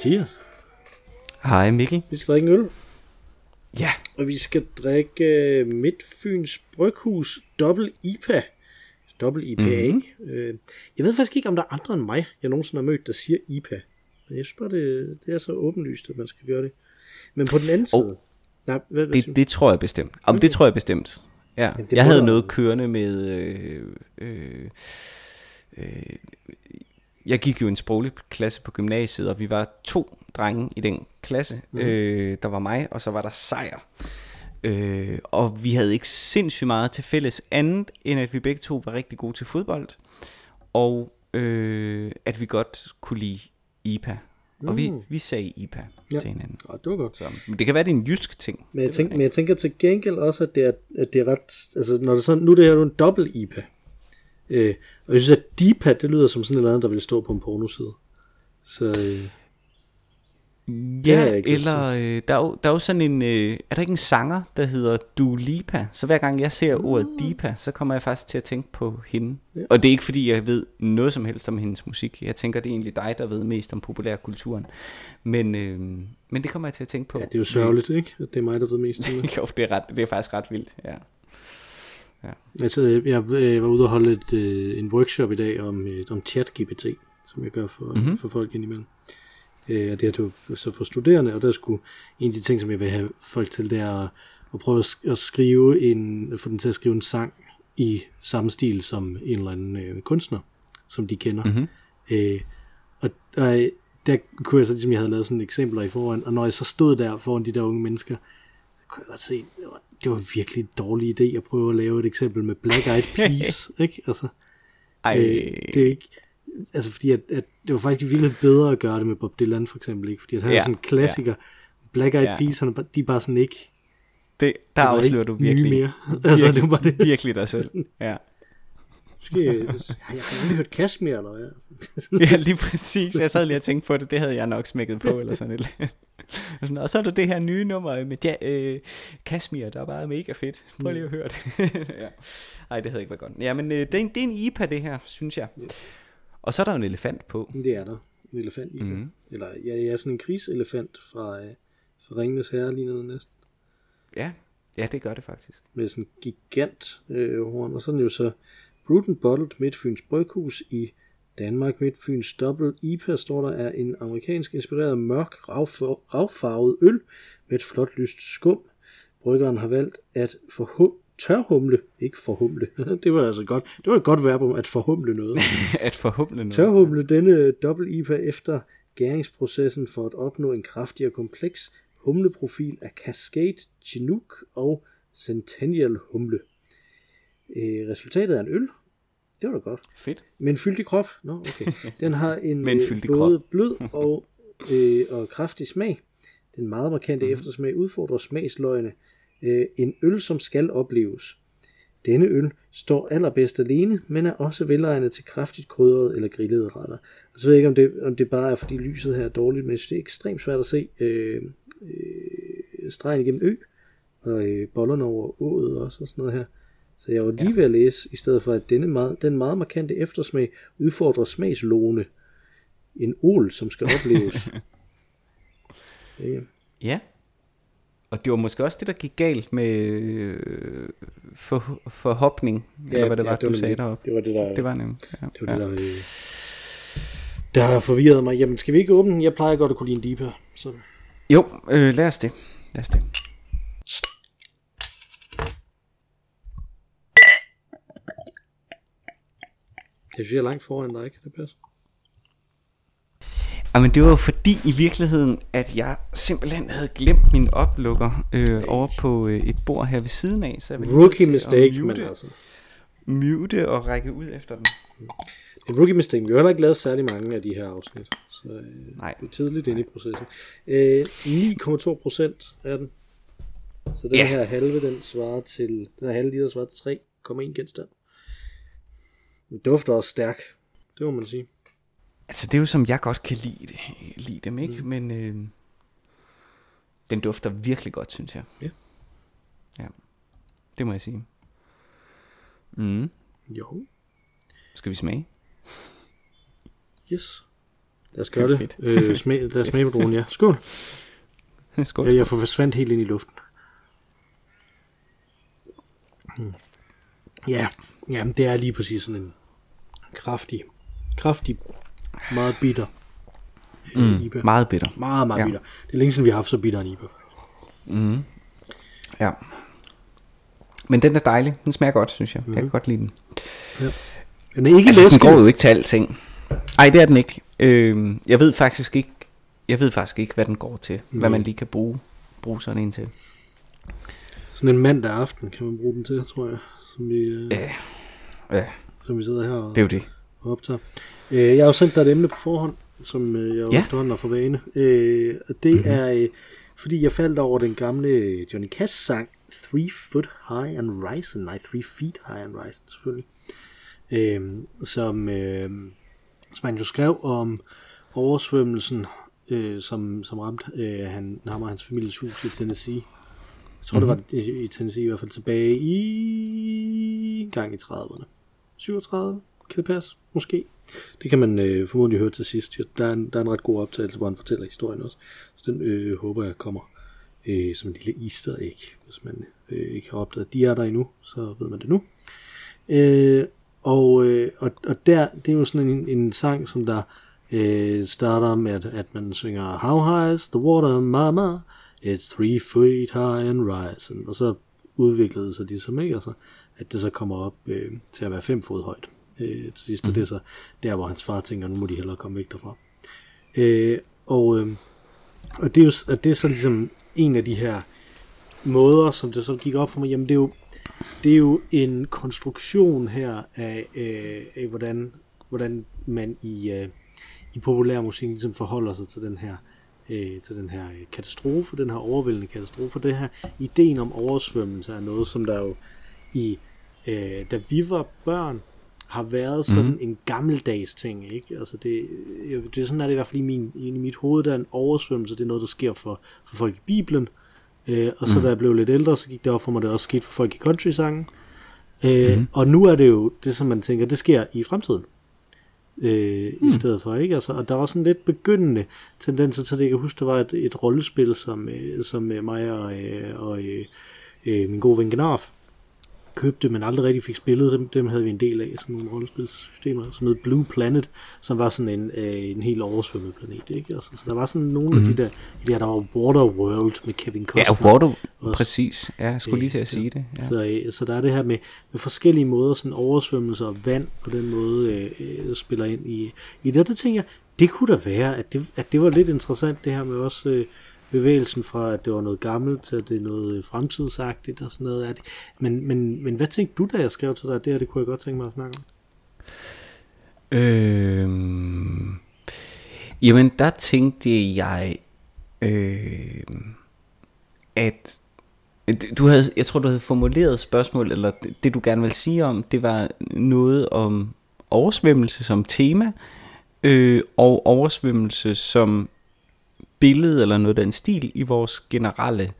Hej Mathias. Hej Mikkel. Vi skal drikke en øl, Ja, og vi skal drikke uh, Midtfyns Bryghus Dobbelt IPA. Dobbelt IPA, mm-hmm. ikke? Uh, jeg ved faktisk ikke, om der er andre end mig, jeg nogensinde har mødt, der siger IPA. Men jeg synes bare, det, det er så åbenlyst, at man skal gøre det. Men på den anden side... Nej, hvad, hvad det, det tror jeg bestemt. Om det tror jeg bestemt. Ja, jeg havde noget kørende med... Øh, øh, øh, jeg gik jo en sproglig klasse på gymnasiet, og vi var to drenge i den klasse. Mm. Øh, der var mig, og så var der Sejr. Øh, og vi havde ikke sindssygt meget til fælles andet, end at vi begge to var rigtig gode til fodbold. Og øh, at vi godt kunne lide IPA. Og vi, vi sagde IPA Ja. til hinanden. Åh, det var godt. Så, men det kan være, det er en jysk ting. Men jeg, Det tænker, men jeg tænker til gengæld også, at det er, at det er ret... Altså, når det sådan, nu er det her jo en dobbelt IPA. Øh, og jeg synes, at DIPA, det lyder som sådan et eller andet, der ville stå på en pornoside. Så øh, Ja, eller øh, der, er jo, der er jo sådan en, øh, er der ikke en sanger, der hedder Dua Lipa? Så hver gang jeg ser ordet Dipa, så kommer jeg faktisk til at tænke på hende. Ja. Og det er ikke fordi, jeg ved noget som helst om hendes musik. Jeg tænker, det er egentlig dig, der ved mest om populærkulturen. Men, øh, men det kommer jeg til at tænke på. ja, det er jo sørgeligt, ikke? Det er mig, der ved mest om det. jo, det er, ret, det er faktisk ret vildt, ja. Altså, jeg øh, var ude og holde et, øh, en workshop i dag om, øh, om chat-GPT, som jeg gør for, Mhm. mm-hmm. for folk indimellem. Øh, og det er jo så for studerende, og der skulle en af de ting, som jeg vil have folk til, det er at, at prøve at, sk- at skrive en, få dem til at skrive en sang i samme stil som en eller anden øh, kunstner, som de kender. Mhm. Øh, og, og øh, der kunne jeg så, ligesom jeg havde lavet sådan eksempler i forhånd, og når jeg så stod der foran de der unge mennesker, så kunne jeg godt se, det var, det var virkelig en dårlig idé at prøve at lave et eksempel med Black Eyed Peas, ikke? Altså, Ej, øh, det er ikke, altså fordi at, at det var faktisk virkelig bedre at gøre det med Bob Dylan for eksempel, ikke? Fordi at han ja, er Ja, sådan en klassiker. Black Eyed Ja. Peas, han er, de er bare sådan ikke, det, der var afslører du virkelig, mere. Altså, det var bare det. virkelig dig selv. Ja. Måske, ja, jeg har aldrig hørt Kashmir, eller hvad? Ja, lige præcis. Jeg sad lige og tænkte på det. Det havde jeg nok smækket på, eller sådan et. Og så er der det her nye nummer med ja, øh, Kashmir, der er bare mega fedt. Prøv lige at høre det. ja. Ej, det havde ikke været godt. Ja, men øh, det, er en, det er en IPA, det her, synes jeg. Og så er der en elefant på. Det er der. En elefant i mm-hmm. Eller ja, jeg er sådan en kriselefant fra, øh, fra Ringenes Herre, ligner det næsten. Ja, ja det gør det faktisk. med sådan en gigant øh, horn, og så er den jo så Bruten Bottled Midtfyns Bryghus i Danmark. Midtfyns Double IPA står der er en amerikansk inspireret mørk ragfarvet øl med et flot lyst skum. Bryggeren har valgt at forhum- tørhumle, ikke forhumle, det var altså godt, det var et godt verb om at forhumle noget. At forhåbentlig noget. Tørhumle denne dobbelt IPA efter gæringsprocessen for at opnå en kraftig og kompleks humleprofil af Cascade, Chinook og Centennial humle. Øh, resultatet er en øl. Det var da godt. Fedt. Men fyldig krop. Nå, okay. Den har en Men øh, både krop. blød og, øh, og kraftig smag. Den meget markante mm. eftersmag udfordrer smagsløgene. Øh, en øl, som skal opleves. Denne øl står allerbedst alene, men er også velegnet til kraftigt krydrede eller grillede retter. Så ved jeg ikke, om det, om det bare er, fordi lyset her er dårligt, men det er ekstremt svært at se øh, øh, stregen igennem ø, og øh, bollerne over ået også, og sådan noget her. Så jeg var lige ved at læse, i stedet for at denne meget, den meget markante eftersmag udfordrer smagslåne. En ol, som skal opleves. ja. Ja. Og det var måske også det, der gik galt med øh, for, forhåbning, ja, eller hvad det var, det du var sagde nemlig- deroppe. Det var det, der, Det var nemt. Ja. det, var ja. det, der, øh, der har forvirret mig. Jamen, skal vi ikke åbne den? Jeg plejer godt at kunne lide en dipa. Så. Jo, øh, lad os det. Lad os det. Jeg er langt foran dig, kan det passe? Jamen, det var jo fordi i virkeligheden, at jeg simpelthen havde glemt min oplukker øh, over på øh, et bord her ved siden af. Så jeg Rookie mistake, men mute, altså. mute og række ud efter den. En rookie mistake. Vi har heller ikke lavet særlig mange af de her afsnit. Så øh, Nej. det er tidligt inde i processen. Øh, 9,2 procent er den. Så den Ja. her halve, den svarer til, den her halve liter svarer til 3,1 genstand. Den dufter også stærk. Det må man sige. Altså, det er jo som jeg godt kan lide, det, lide dem, ikke? Mm. Men øh, den dufter virkelig godt, synes jeg. Ja. Ja, det må jeg sige. Mm. Jo. Skal vi smage? Yes. Lad os gøre Det er fedt. Øh, smag, lad os smage på dronen, ja. Skål. Skål. Ja, jeg får forsvandt helt ind i luften. Mm. Ja, jamen det er lige præcis sådan en kraftig, kraftig, meget bitter mm. IPA. Meget bitter. Meget, meget Ja. ja. bitter. Det er længe siden, vi har haft så bitter en IPA. Ja. Men den er dejlig. Den smager godt, synes jeg. Jeg kan godt lide den. Den er ikke Altså, den læsken. går jo ikke til alting. Nej, det er den ikke. Øh, jeg ved faktisk ikke, jeg ved faktisk ikke, hvad den går til. Hvad man lige kan bruge, bruge sådan en til. Sådan en mandag aften kan man bruge den til, tror jeg. Som vi, øh, Ja, ja som vi sidder her og, det er jo det. og optager. Øh, jeg har jo sendt dig et emne på forhånd, som øh, jeg jo Ja. efterhånden har for vane. Øh, og det mm-hmm. er, øh, fordi jeg faldt over den gamle Johnny Cash sang, Three Foot High and Rising. Nej, Three Feet High and Rising, selvfølgelig. Øh, som, øh, som han jo skrev om oversvømmelsen, øh, som, som ramte øh, han, ham og hans families hus i Tennessee. Jeg tror, mm-hmm. det var i, i Tennessee i hvert fald tilbage i gang i 30'erne. 37, kan det passe? Måske. Det kan man øh, formodentlig høre til sidst. Der er, en, der er en ret god optagelse, hvor han fortæller historien også. Så den øh, håber jeg kommer øh, som en lille easter egg, hvis man øh, ikke har opdaget, at de er der endnu, så ved man det nu. Øh, og, øh, og, og der, det er jo sådan en, en sang, som der øh, starter med, at, at man synger How high is the water, mama? It's three feet high and rising. Og så udviklede det de som ikke, altså, at det så kommer op øh, til at være fem fod højt øh, til sidst. Mm. Og det er så der, hvor hans far tænker, nu må de hellere komme væk derfra. Øh, og, øh, og det er jo og det er så ligesom en af de her måder, som det så gik op for mig, jamen det er jo, det er jo en konstruktion her af, øh, af hvordan, hvordan man i, øh, i populærmusik ligesom forholder sig til den her øh, til den her katastrofe, den her overvældende katastrofe. Det her ideen om oversvømmelse er noget, som der jo i, øh, da vi var børn, har været sådan mm. en gammeldags ting, ikke? Altså det, det er sådan, er det i hvert fald i, min, i mit hoved, der er en oversvømmelse, det er noget, der sker for, for folk i Bibelen, øh, og så mm. da jeg blev lidt ældre, så gik det op for mig, det også skete for folk i country-sangen, øh, mm. og nu er det jo det, som man tænker, det sker i fremtiden, øh, mm. i stedet for, ikke? Altså, og der var sådan lidt begyndende tendenser til det, jeg kan huske, der var et, et rollespil, som, øh, som øh, mig og, øh, og øh, øh, min gode ven Gnarf købte, men aldrig rigtig fik spillet. Dem, dem havde vi en del af, sådan nogle rollespilssystemer, som hed Blue Planet, som var sådan en, øh, en helt oversvømmet planet. Ikke? Altså, så der var sådan nogle mm-hmm. af de der, de der, der var Waterworld med Kevin Costner. Ja, Water, Også. præcis. Ja, jeg skulle lige til at sige det. Ja. Så, øh, så der er det her med, med forskellige måder, sådan oversvømmelser og vand på den måde øh, øh, spiller ind i, i det. Og det tænker jeg, det kunne da være, at det, at det var lidt interessant, det her med også øh, bevægelsen fra, at det var noget gammelt, til at det er noget øh, fremtidsagtigt og sådan noget Er det. Men, men, men hvad tænkte du, da jeg skrev til dig? Det her, det kunne jeg godt tænke mig at snakke om. Øh, jamen, der tænkte jeg, øh, at du havde, jeg tror, du havde formuleret spørgsmål, eller det, det du gerne vil sige om, det var noget om oversvømmelse som tema, øh, og oversvømmelse som billede eller noget af den stil i vores generelle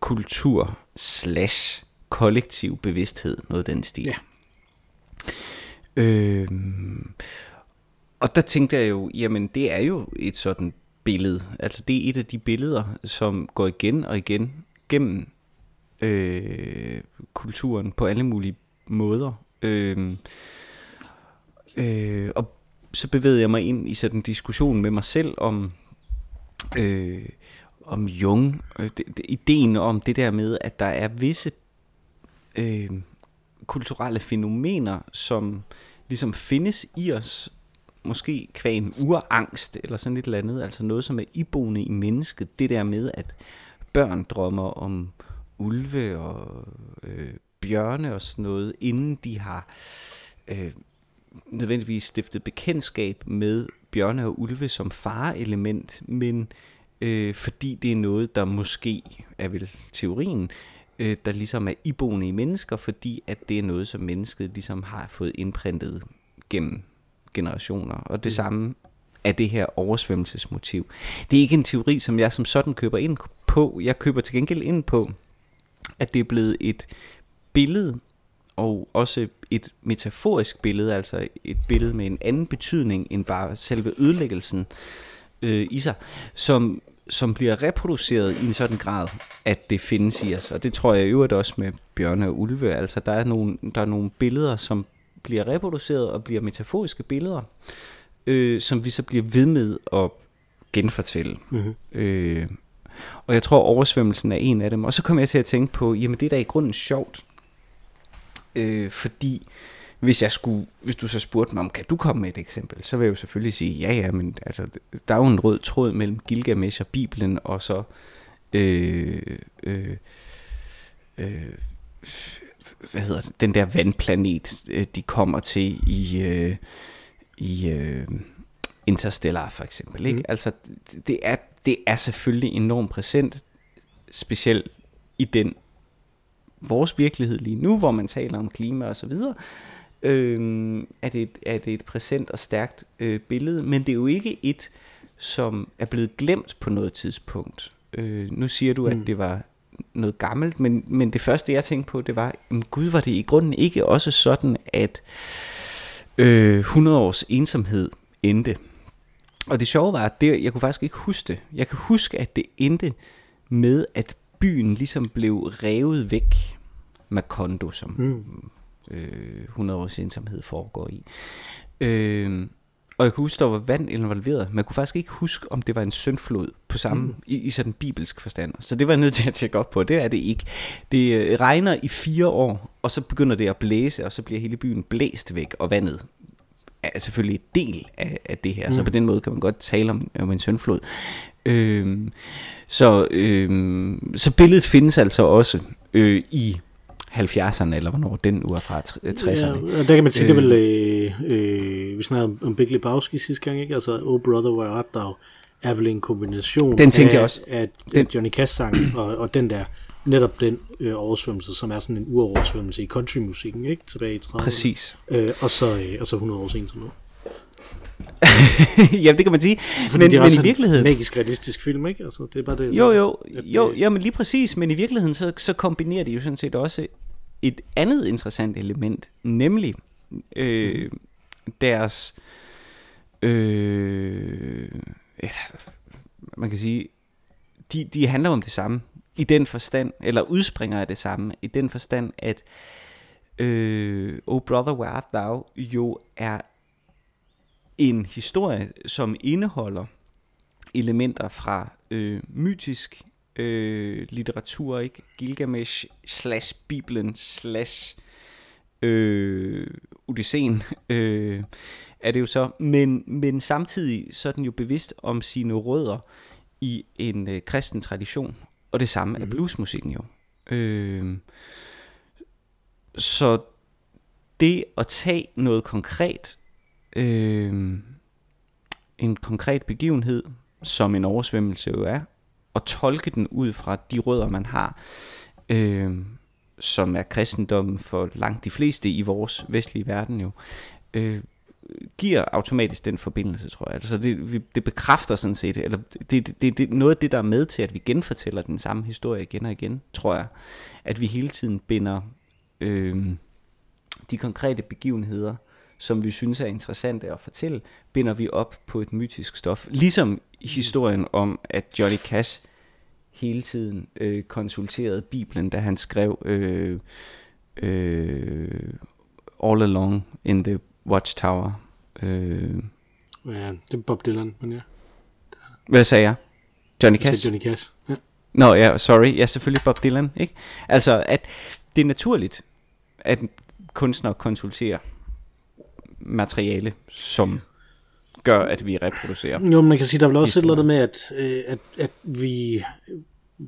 kultur slash kollektiv bevidsthed, noget af den stil. Ja. Øhm, og der tænkte jeg jo, jamen det er jo et sådan billede. Altså det er et af de billeder, som går igen og igen gennem øh, kulturen på alle mulige måder. Øh, øh, og så bevægede jeg mig ind i sådan en diskussion med mig selv om, øh, om Jung. Øh, det, det, ideen om det der med, at der er visse øh, kulturelle fænomener, som ligesom findes i os, måske kvæg en urangst eller sådan et eller andet, altså noget, som er iboende i mennesket. Det der med, at børn drømmer om ulve og øh, bjørne og sådan noget, inden de har øh, nødvendigvis stiftet bekendtskab med bjørne og ulve som fareelement, men øh, fordi det er noget, der måske er vel teorien, øh, der ligesom er iboende i mennesker, fordi at det er noget, som mennesket ligesom har fået indprintet gennem generationer. Og det mm. samme er det her oversvømmelsesmotiv. Det er ikke en teori, som jeg som sådan køber ind på. Jeg køber til gengæld ind på, at det er blevet et billede og også et metaforisk billede, altså et billede med en anden betydning end bare selve ødelæggelsen øh, i sig, som, som bliver reproduceret i en sådan grad, at det findes i os. Og det tror jeg i øvrigt også med bjørne og ulve. Altså der er nogle, der er nogle billeder, som bliver reproduceret og bliver metaforiske billeder, øh, som vi så bliver ved med at genfortælle. Mm-hmm. Øh, og jeg tror, oversvømmelsen er en af dem. Og så kom jeg til at tænke på, jamen det er da i grunden sjovt. Øh, fordi hvis jeg skulle, hvis du så spurgte mig om, kan du komme med et eksempel, så vil jeg jo selvfølgelig sige, ja ja, men altså, der er jo en rød tråd mellem Gilgamesh og Bibelen, og så øh, øh, øh, hvad hedder det, den der vandplanet, øh, de kommer til i, øh, i øh, Interstellar for eksempel. Ikke? Mm. Altså, det er, det er selvfølgelig enormt præsent, specielt i den vores virkelighed lige nu, hvor man taler om klima og så videre, øh, er, det et, er det et præsent og stærkt øh, billede, men det er jo ikke et, som er blevet glemt på noget tidspunkt. Øh, nu siger du, at mm. det var noget gammelt, men, men det første jeg tænkte på, det var, jamen, gud, var det i grunden ikke også sådan, at øh, 100 års ensomhed endte. Og det sjove var, at det, jeg kunne faktisk ikke huske det. Jeg kan huske, at det endte med, at byen ligesom blev revet væk. Macondo, som mm. øh, 100 års ensomhed foregår i. Øh, og jeg kunne huske, der var vand involveret. Man kunne faktisk ikke huske, om det var en syndflod på samme, mm. i, i sådan bibelsk forstand. Så det var jeg nødt til at tjekke op på. Det er det ikke. Det øh, regner i fire år, og så begynder det at blæse, og så bliver hele byen blæst væk, og vandet er selvfølgelig et del af, af det her. Mm. Så på den måde kan man godt tale om, om en syndflod. Øhm, så, øhm, så billedet findes altså også øh, i 70'erne, eller hvornår den uge er fra 60'erne. Ja, der kan man sige, øh, det vel, øh, øh, vi snakkede om Big Lebowski sidste gang, ikke? Altså, Oh Brother, Where Art Thou, er vel en kombination den tænkte af, jeg også. af, den. Johnny Cash sang og, og den der, netop den øh, oversvømmelse, som er sådan en uoversvømmelse i countrymusikken, ikke? Tilbage i 30'erne. Præcis. Øh, og, så, øh, og så 100 år nu. ja, det kan man sige. Fordi men, det er men i virkeligheden... en magisk realistisk film, ikke? Altså, det er bare det. Jo, jo, jo, ja, men lige præcis. Men i virkeligheden, så, så kombinerer de jo sådan set også et andet interessant element, nemlig øh, deres... Øh, man kan sige, de, de handler om det samme i den forstand, eller udspringer af det samme, i den forstand, at øh, Oh Brother Where Art Thou jo er en historie, som indeholder elementer fra øh, mytisk øh, litteratur, ikke? Gilgamesh slash Bibelen slash øh, Odysseen øh, er det jo så, men, men samtidig så er den jo bevidst om sine rødder i en øh, kristen tradition, og det samme mm. er mhm. bluesmusikken jo. Øh, så det at tage noget konkret, øh, en konkret begivenhed, som en oversvømmelse jo er, og tolke den ud fra de rødder, man har, øh, som er kristendommen for langt de fleste i vores vestlige verden jo, øh, giver automatisk den forbindelse, tror jeg. Altså det, det bekræfter sådan set, eller det, det, det, det noget af det, der er med til, at vi genfortæller den samme historie igen og igen, tror jeg. At vi hele tiden binder øh, de konkrete begivenheder, som vi synes er interessante at fortælle, binder vi op på et mytisk stof. Ligesom historien om, at Johnny Cash hele tiden øh, konsulterede Bibelen, da han skrev øh, øh, All Along in the Watchtower. Øh. Ja, det er Bob Dylan, men ja. Hvad sagde jeg? Johnny Cash? Johnny Cash, ja. Nå ja, sorry. Ja, selvfølgelig Bob Dylan, ikke? Altså, at det er naturligt, at kunstnere konsulterer materiale, som gør, at vi reproducerer. Jo, man kan sige, der er vel også et eller andet med, at, øh, at, at vi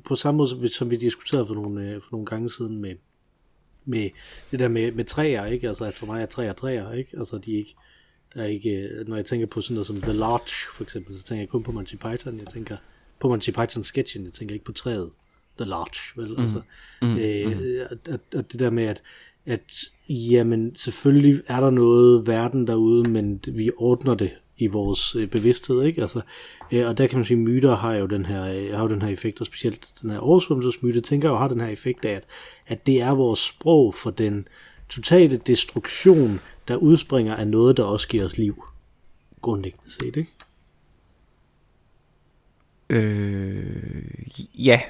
på samme måde, som vi diskuterede for nogle, øh, for nogle gange siden med, med det der med, med træer, ikke? Altså, at for mig er træer træer, ikke? Altså, de er ikke, der er ikke, øh, når jeg tænker på sådan noget som The Lodge, for eksempel, så tænker jeg kun på Monty Python, jeg tænker på Monty Python sketchen, jeg tænker ikke på træet, The Lodge, vel? Mm. Altså, mm. Øh, mm. At, at, at, det der med, at, at jamen, selvfølgelig er der noget verden derude, men vi ordner det i vores øh, bevidsthed, ikke? Altså, øh, og der kan man sige, myter har jo den her, øh, har jo den her effekt, og specielt den her oversvømmelsesmyte, tænker jeg jo har den her effekt af, at, at det er vores sprog for den totale destruktion, der udspringer af noget, der også giver os liv. Grundlæggende set, ikke? Øh, ja,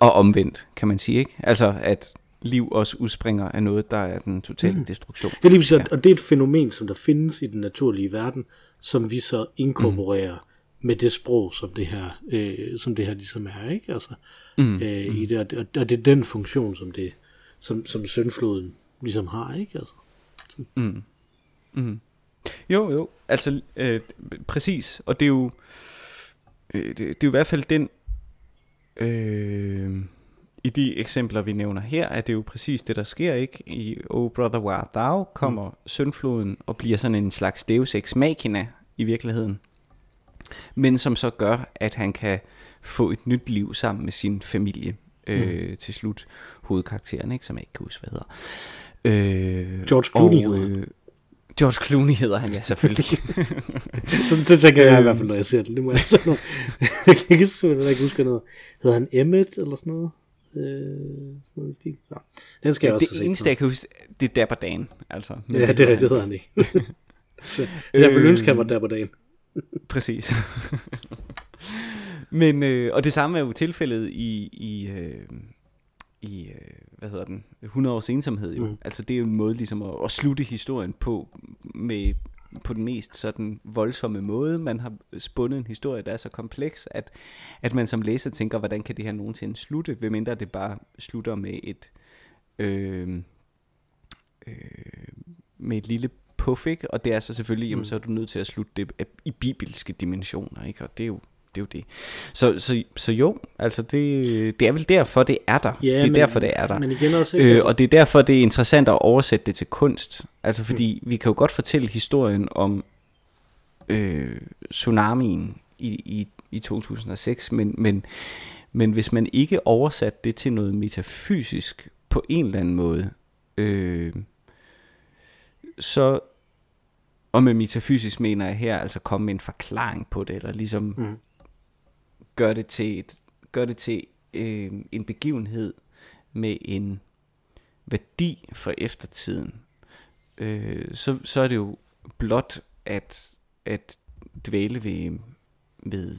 og omvendt, kan man sige, ikke? Altså, at liv også udspringer af noget, der er den totale mm. destruktion. Ja, det ja. og det er et fænomen, som der findes i den naturlige verden, som vi så inkorporerer mm. med det sprog, som det her, øh, som det her ligesom er, ikke? Altså, mm. øh, i det, og, og det er den funktion, som det, som, som søndfloden ligesom har, ikke? Altså. Mm. Mm. Jo, jo, altså øh, præcis, og det er jo, øh, det, det er jo i hvert fald den, øh, i de eksempler, vi nævner her, er det jo præcis det, der sker, ikke? I Oh Brother Where Thou kommer mm. søndfloden og bliver sådan en slags Deus Ex Machina i virkeligheden. Men som så gør, at han kan få et nyt liv sammen med sin familie øh, mm. til slut. Hovedkarakteren, ikke? Som jeg ikke kan huske, hvad hedder. Øh, George Clooney og, øh, George Clooney hedder han, ja, selvfølgelig. det, det tænker jeg i hvert fald, når jeg ser det. Det må jeg noget. jeg kan ikke, jeg ikke huske noget. Hedder han Emmet eller sådan noget? Øh, sådan noget stil. Ja. Den skal jeg også Det eneste, jeg kan huske, det er Dapper Dan. Altså, ja, det, det, det hedder han ikke. Så, jeg vil ønske, at han var Dapper Dan. Præcis. Men, øh, og det samme er jo tilfældet i, i, øh, i øh, hvad hedder den, 100 års ensomhed jo. Mm. Altså det er jo en måde ligesom at, at slutte historien på med på den mest sådan voldsomme måde. Man har spundet en historie, der er så kompleks, at, at man som læser tænker, hvordan kan det her nogensinde slutte, hvem mindre det bare slutter med et øh, øh, med et lille puff, ikke? Og det er så selvfølgelig, mm. jamen, så er du nødt til at slutte det i bibelske dimensioner, ikke? Og det er jo det er jo det. Så, så, så jo, altså det, det er vel derfor, det er der. Ja, det er men, derfor, det er der. Men igen også, ikke? Øh, og det er derfor, det er interessant at oversætte det til kunst. Altså fordi mm. vi kan jo godt fortælle historien om øh, tsunamien i, i, i 2006, men, men, men hvis man ikke oversat det til noget metafysisk på en eller anden måde, øh, så og med metafysisk mener jeg her altså komme med en forklaring på det, eller ligesom mm gør det til, et, gør det til øh, en begivenhed med en værdi for eftertiden, øh, så, så er det jo blot at, at dvæle ved, ved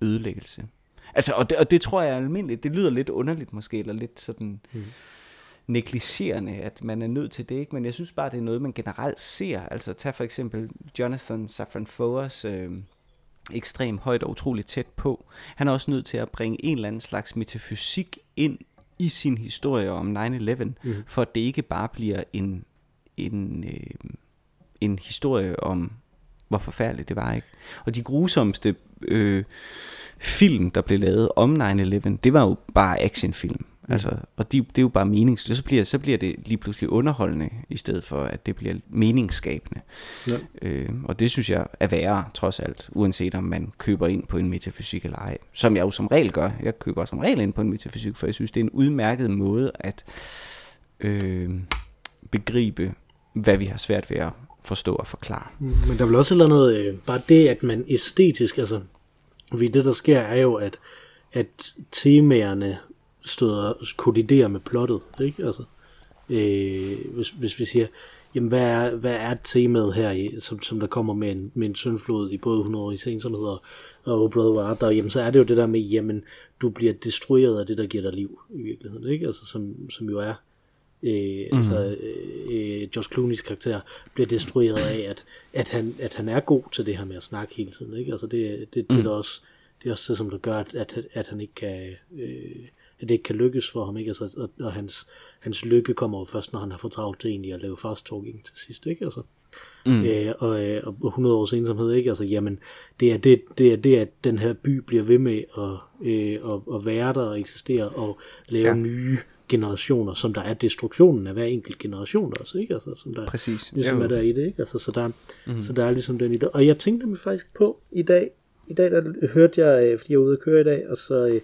ødelæggelse. Altså, og det, og det tror jeg er almindeligt. Det lyder lidt underligt måske, eller lidt sådan mm. negligerende, at man er nødt til det, ikke? Men jeg synes bare, det er noget, man generelt ser. Altså, tag for eksempel Jonathan Safran Foers øh, ekstremt højt og utroligt tæt på. Han er også nødt til at bringe en eller anden slags metafysik ind i sin historie om 9-11, mm. for at det ikke bare bliver en, en, øh, en historie om, hvor forfærdeligt det var. ikke. Og de grusomste øh, film, der blev lavet om 9-11, det var jo bare actionfilm. Mm. Altså, og de, det er jo bare meningsløst. Så bliver, så bliver det lige pludselig underholdende, i stedet for at det bliver meningsskabende. Ja. Øh, og det synes jeg er værre, trods alt, uanset om man køber ind på en metafysik eller ej. Som jeg jo som regel gør. Jeg køber som regel ind på en metafysik, for jeg synes, det er en udmærket måde at øh, begribe, hvad vi har svært ved at forstå og forklare. Mm, men der er vel også eller noget, øh, bare det, at man æstetisk, altså, fordi det der sker er jo, at, at temaerne støder, kolliderer med plottet, ikke? Altså, øh, hvis, hvis vi siger, jamen hvad er, hvad er temaet her, i, som, som der kommer med en, med en syndflod i både 100 år i hedder, og Brother War, jamen så er det jo det der med, jamen du bliver destrueret af det, der giver dig liv i virkeligheden, ikke? Altså som, som jo er, øh, mm. altså øh, Josh Clooney's karakter bliver destrueret af, at, at, han, at han er god til det her med at snakke hele tiden, ikke? Altså det, det, det, mm. det er også, det er også det, som der gør, at, at, at han ikke kan, øh, at det ikke kan lykkes for ham, ikke? Altså, og, og hans, hans lykke kommer jo først, når han har fået travlt til egentlig at lave fast talking til sidst, ikke? Altså, mm. øh, og, øh, og 100 års ensomhed, ikke? Altså, jamen, det er det, det, er det at den her by bliver ved med at, øh, at, at være der og eksistere og lave ja. nye generationer, som der er destruktionen af hver enkelt generation også, ikke? Altså, som der Præcis. ligesom er der i det, ikke? Altså, så der, mm. så der er ligesom den i det. Og jeg tænkte mig faktisk på i dag, i dag der hørte jeg, øh, fordi jeg var ude at køre i dag, og så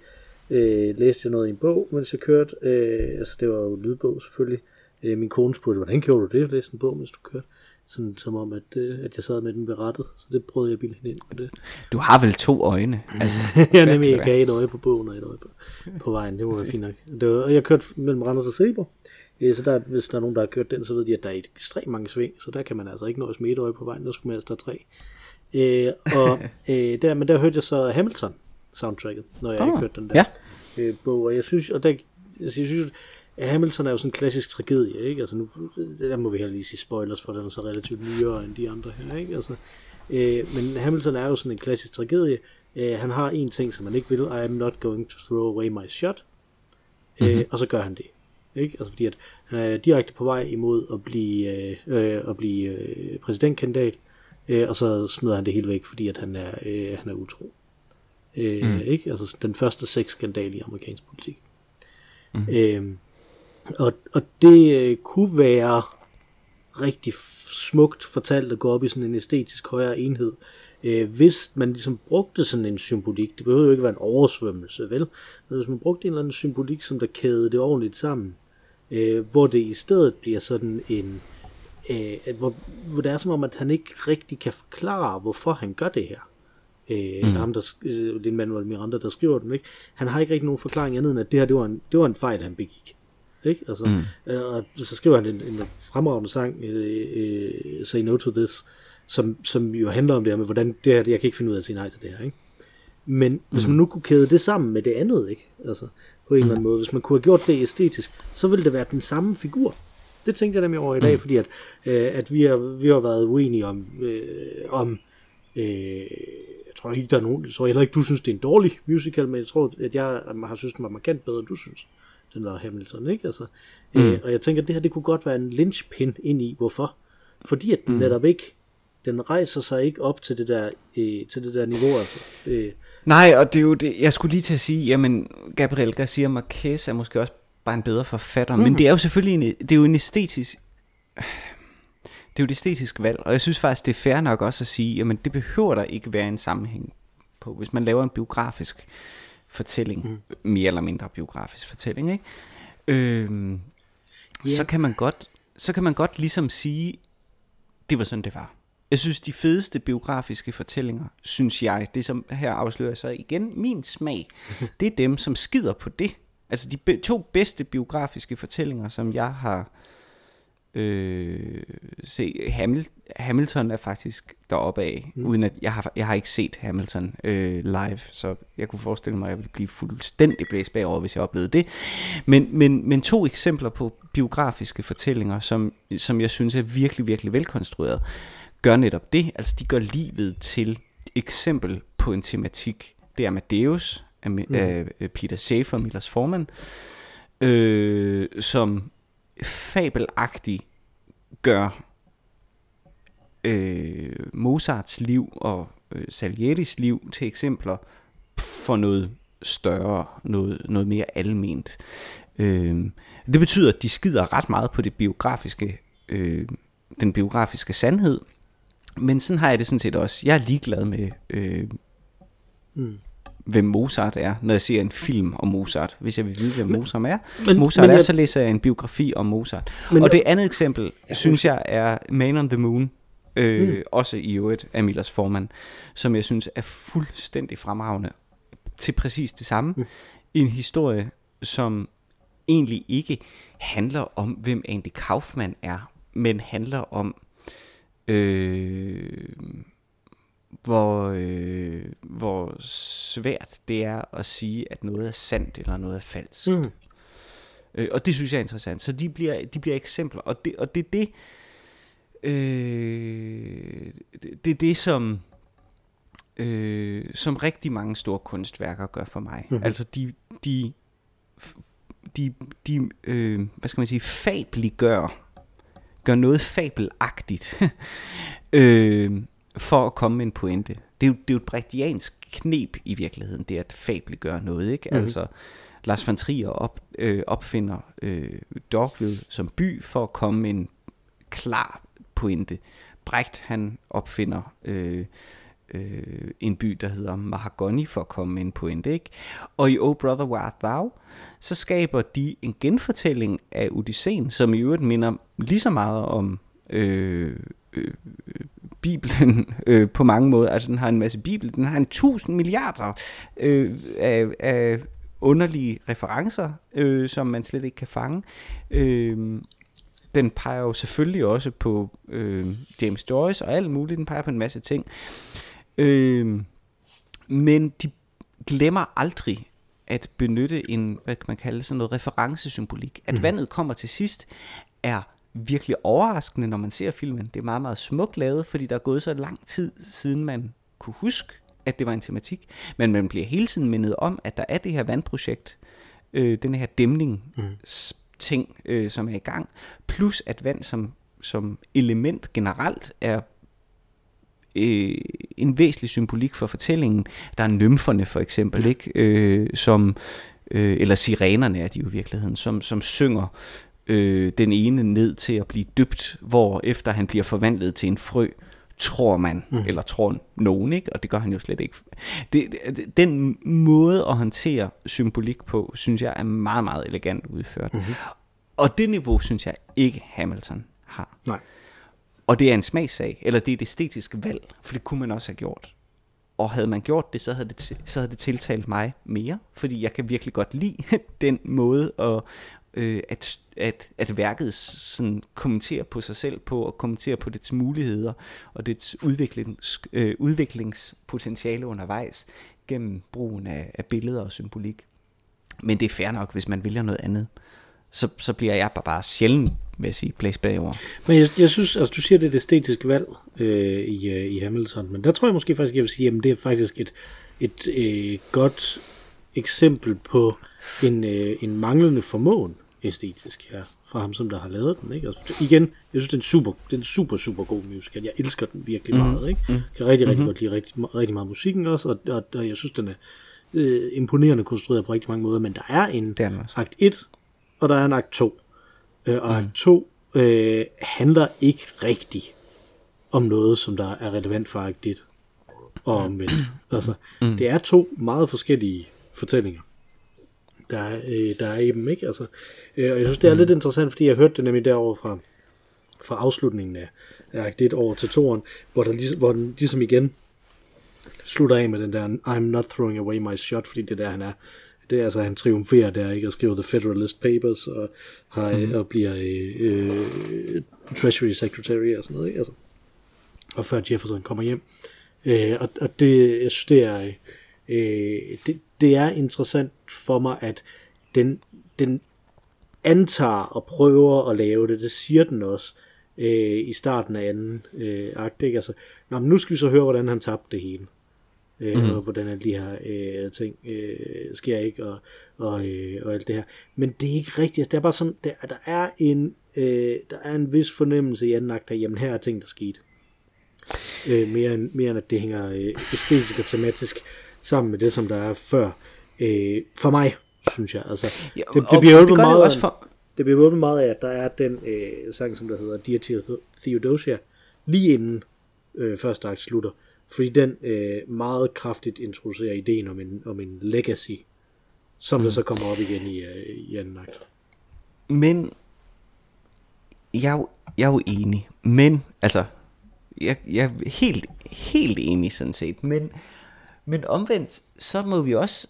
øh, læste jeg noget i en bog, mens jeg kørte. Øh, altså det var jo lydbog selvfølgelig. Øh, min kone spurgte, hvordan gjorde du det? Læste en bog, mens du kørte. Sådan som om, at, øh, at jeg sad med den ved rettet. Så det prøvede jeg at bilde hende ind på det. Du har vel to øjne? Altså, jeg nemlig, jeg gav et øje på bogen og et øje på, på vejen. Det må være fint nok. Det var, og jeg kørte mellem Randers og Silber. Øh, så der, hvis der er nogen, der har kørt den, så ved de, at der er ekstremt mange sving, så der kan man altså ikke nøjes med et øje på vejen, der skulle man altså tre. Øh, og øh, der, men der hørte jeg så Hamilton soundtracket, når jeg oh, ikke hørte den der ja. øh, bog, og jeg synes, og der, altså, jeg synes, at Hamilton er jo sådan en klassisk tragedie, ikke? Altså nu, der må vi heller lige sige spoilers, for den er så relativt nyere end de andre her, ikke? Altså, øh, men Hamilton er jo sådan en klassisk tragedie. Øh, han har en ting, som han ikke vil, I am not going to throw away my shot. Mm-hmm. Øh, og så gør han det. Ikke? Altså fordi at han er direkte på vej imod at blive, øh, øh, at blive øh, præsidentkandidat, øh, og så smider han det helt væk, fordi at han er, øh, han er utro. Øh, mm. ikke? Altså den første sexskandal i amerikansk politik. Mm. Øh, og, og det øh, kunne være rigtig smukt fortalt at gå op i sådan en æstetisk højere enhed, øh, hvis man ligesom brugte sådan en symbolik. Det behøver jo ikke være en oversvømmelse, vel? Men hvis man brugte en eller anden symbolik, som der kædede det ordentligt sammen, øh, hvor det i stedet bliver sådan en, øh, hvor, hvor det er som om, at han ikke rigtig kan forklare, hvorfor han gør det her. Øh, mm. ham, der, øh, det er Manuel Miranda, der skriver den, ikke? Han har ikke rigtig nogen forklaring andet end, at det her, det var en, det var en fejl, han begik. Ikke? Altså, mm. øh, og så skriver han en, en fremragende sang, øh, øh, Say No To This, som, som jo handler om det her med, hvordan det her, jeg kan ikke finde ud af at sige nej til det her. Ikke? Men mm. hvis man nu kunne kæde det sammen med det andet, ikke? Altså, på en mm. eller anden måde, hvis man kunne have gjort det æstetisk, så ville det være den samme figur. Det tænkte jeg nemlig over i dag, mm. fordi at, øh, at vi, har, vi har været uenige om, øh, om øh, tror ikke, der er nogen, jeg tror heller ikke, du synes, det er en dårlig musical, men jeg tror, at jeg har synes, den var markant bedre, end du synes den der Hamilton, ikke? Altså, mm. øh, og jeg tænker, at det her, det kunne godt være en linchpin ind i, hvorfor? Fordi at den mm. netop ikke, den rejser sig ikke op til det der, øh, til det der niveau, altså. Øh. Nej, og det er jo det, jeg skulle lige til at sige, jamen, Gabriel Garcia Marquez er måske også bare en bedre forfatter, mm. men det er jo selvfølgelig en, det er jo en æstetisk, det er jo et æstetisk valg, og jeg synes faktisk, det er fair nok også at sige, jamen det behøver der ikke være en sammenhæng på. Hvis man laver en biografisk fortælling, mm. mere eller mindre biografisk fortælling, ikke? Øhm, yeah. så kan man godt så kan man godt ligesom sige det var sådan det var. Jeg synes de fedeste biografiske fortællinger, synes jeg, det som her afslører sig igen min smag, det er dem som skider på det. Altså de to bedste biografiske fortællinger, som jeg har øh, se Hamil, Hamilton er faktisk deroppe af, mm. uden at jeg har, jeg har ikke set Hamilton øh, live, så jeg kunne forestille mig, at jeg ville blive fuldstændig blæst bagover, hvis jeg oplevede det. Men, men, men to eksempler på biografiske fortællinger, som, som jeg synes er virkelig, virkelig velkonstrueret, gør netop det. Altså de gør livet til eksempel på en tematik. Det er Amadeus af, mm. af Peter Schaefer, Millers formand, øh, som fabelagtig gør øh, Mozarts liv og øh, Salieris liv til eksempler for noget større, noget, noget mere alment. Øh, det betyder, at de skider ret meget på det biografiske, øh, den biografiske sandhed, men sådan har jeg det sådan set også. Jeg er ligeglad med øh, mm hvem Mozart er, når jeg ser en film om Mozart. Hvis jeg vil vide, hvem Mozart er, men, Mozart men, er, jeg, så læser jeg en biografi om Mozart. Men, og det andet eksempel, ja, synes jeg, er Man on the Moon, øh, mm. også i øvrigt af Millers formand, som jeg synes er fuldstændig fremragende til præcis det samme. Mm. En historie, som egentlig ikke handler om, hvem Andy Kaufman er, men handler om... Øh, hvor, øh, hvor svært det er at sige, at noget er sandt eller noget er falsk. Mm. Øh, og det synes jeg er interessant. Så de bliver, de bliver eksempler, og det, og det er det, øh, det, det er det, som, øh, som rigtig mange store kunstværker gør for mig. Mm. Altså de, de, de, de øh, hvad skal man sige, fabliggør, gør noget fabelagtigt. øh, for at komme med en pointe. Det er jo, det er jo et brechtiansk knep i virkeligheden, det at fabelgøre noget, ikke? Mm. Altså, Lars van Trier op, øh, opfinder øh, Dogville som by for at komme med en klar pointe. Brecht, han opfinder øh, øh, en by, der hedder Mahagoni for at komme med en pointe, ikke? Og i Oh Brother Where Art Thou, så skaber de en genfortælling af Odysseen, som i øvrigt minder lige så meget om øh, øh, Bibelen øh, på mange måder. Altså den har en masse Bibel, den har en tusind milliarder øh, af, af underlige referencer, øh, som man slet ikke kan fange. Øh, den peger jo selvfølgelig også på øh, James Joyce og alt muligt. Den peger på en masse ting. Øh, men de glemmer aldrig at benytte en, hvad kan man kalde sådan noget referencesymbolik. At mm. vandet kommer til sidst, er virkelig overraskende, når man ser filmen. Det er meget, meget smukt lavet, fordi der er gået så lang tid, siden man kunne huske, at det var en tematik. Men man bliver hele tiden mindet om, at der er det her vandprojekt, øh, den her dæmning mm. ting, øh, som er i gang. Plus at vand som, som element generelt er øh, en væsentlig symbolik for fortællingen. Der er nymferne for eksempel, ikke? Øh, som, øh, eller sirenerne er de jo i virkeligheden, som, som synger øh, den ene ned til at blive dybt, hvor efter han bliver forvandlet til en frø, tror man, mm. eller tror nogen, ikke? og det gør han jo slet ikke. Det, det, den måde at håndtere symbolik på, synes jeg er meget, meget elegant udført. Mm-hmm. Og det niveau, synes jeg ikke Hamilton har. Nej. Og det er en smagssag, eller det er et æstetisk valg, for det kunne man også have gjort. Og havde man gjort det, så havde det, så havde det tiltalt mig mere, fordi jeg kan virkelig godt lide den måde at, øh, at, at, at værket sådan kommenterer på sig selv på, og kommenterer på dets muligheder og dets udviklings, øh, udviklingspotentiale undervejs gennem brugen af, af billeder og symbolik. Men det er fair nok, hvis man vælger noget andet. Så, så bliver jeg bare, bare sjældent vil jeg sige, place bagover. Men jeg, jeg synes, altså du siger, det er det æstetiske valg øh, i, øh, i Hamilton, men der tror jeg måske faktisk, jeg vil sige, at det er faktisk et, et øh, godt eksempel på en, øh, en manglende formåen æstetisk her, fra ham, som der har lavet den. Ikke? Altså, igen, jeg synes, det er en super, det er en super, super god musical. Jeg elsker den virkelig mm. meget. Ikke? Jeg kan rigtig, rigtig mm-hmm. godt lide rigtig, rigtig meget musikken også, og, og, og jeg synes, den er øh, imponerende konstrueret på rigtig mange måder, men der er en er akt 1, og der er en akt 2. Øh, og mm. akt 2 øh, handler ikke rigtigt om noget, som der er relevant for akt 1 og omvendt. Altså, mm. det er to meget forskellige fortællinger, der er, øh, der er i dem, ikke? Altså, øh, og jeg synes, det er mm. lidt interessant, fordi jeg hørte det nemlig derovre fra, fra afslutningen af, af 1 over til 2'eren, hvor, der, hvor den ligesom igen slutter af med den der I'm not throwing away my shot, fordi det er der, han er det er altså, han triumferer der, ikke? Og skriver The Federalist Papers, og, har, mm. og bliver øh, Treasury Secretary og sådan noget, ikke? Altså, og før Jefferson kommer hjem. Øh, og, og det, jeg synes, det er, øh, det, det er interessant for mig, at den, den antager og prøver at lave det, det siger den også, øh, i starten af anden øh, akt, ikke? Altså, Nå, men nu skal vi så høre, hvordan han tabte det hele øh, mm. og hvordan alle de her øh, ting øh, sker ikke, og, og, øh, og alt det her. Men det er ikke rigtigt, altså, det er bare sådan, der, der, er en, øh, der er en vis fornemmelse i anden akt af, jamen her er ting, der skete. Øh, mere, end, mere end at det hænger øh, æstetisk og tematisk sammen med det, som der er før. Øh, for mig, synes jeg. Altså, det, det, bliver jo meget, også for... det bliver jo meget af, at der er den øh, sang, som der hedder Dear Theodosia, lige inden øh, første akt slutter, fordi den øh, meget kraftigt introducerer ideen om en, om en legacy, som mm. der så kommer op igen i, øh, i anden akt. Men jeg er, jo, jeg er jo enig, men altså, jeg, jeg er helt, helt enig sådan set, men, men omvendt, så må vi også,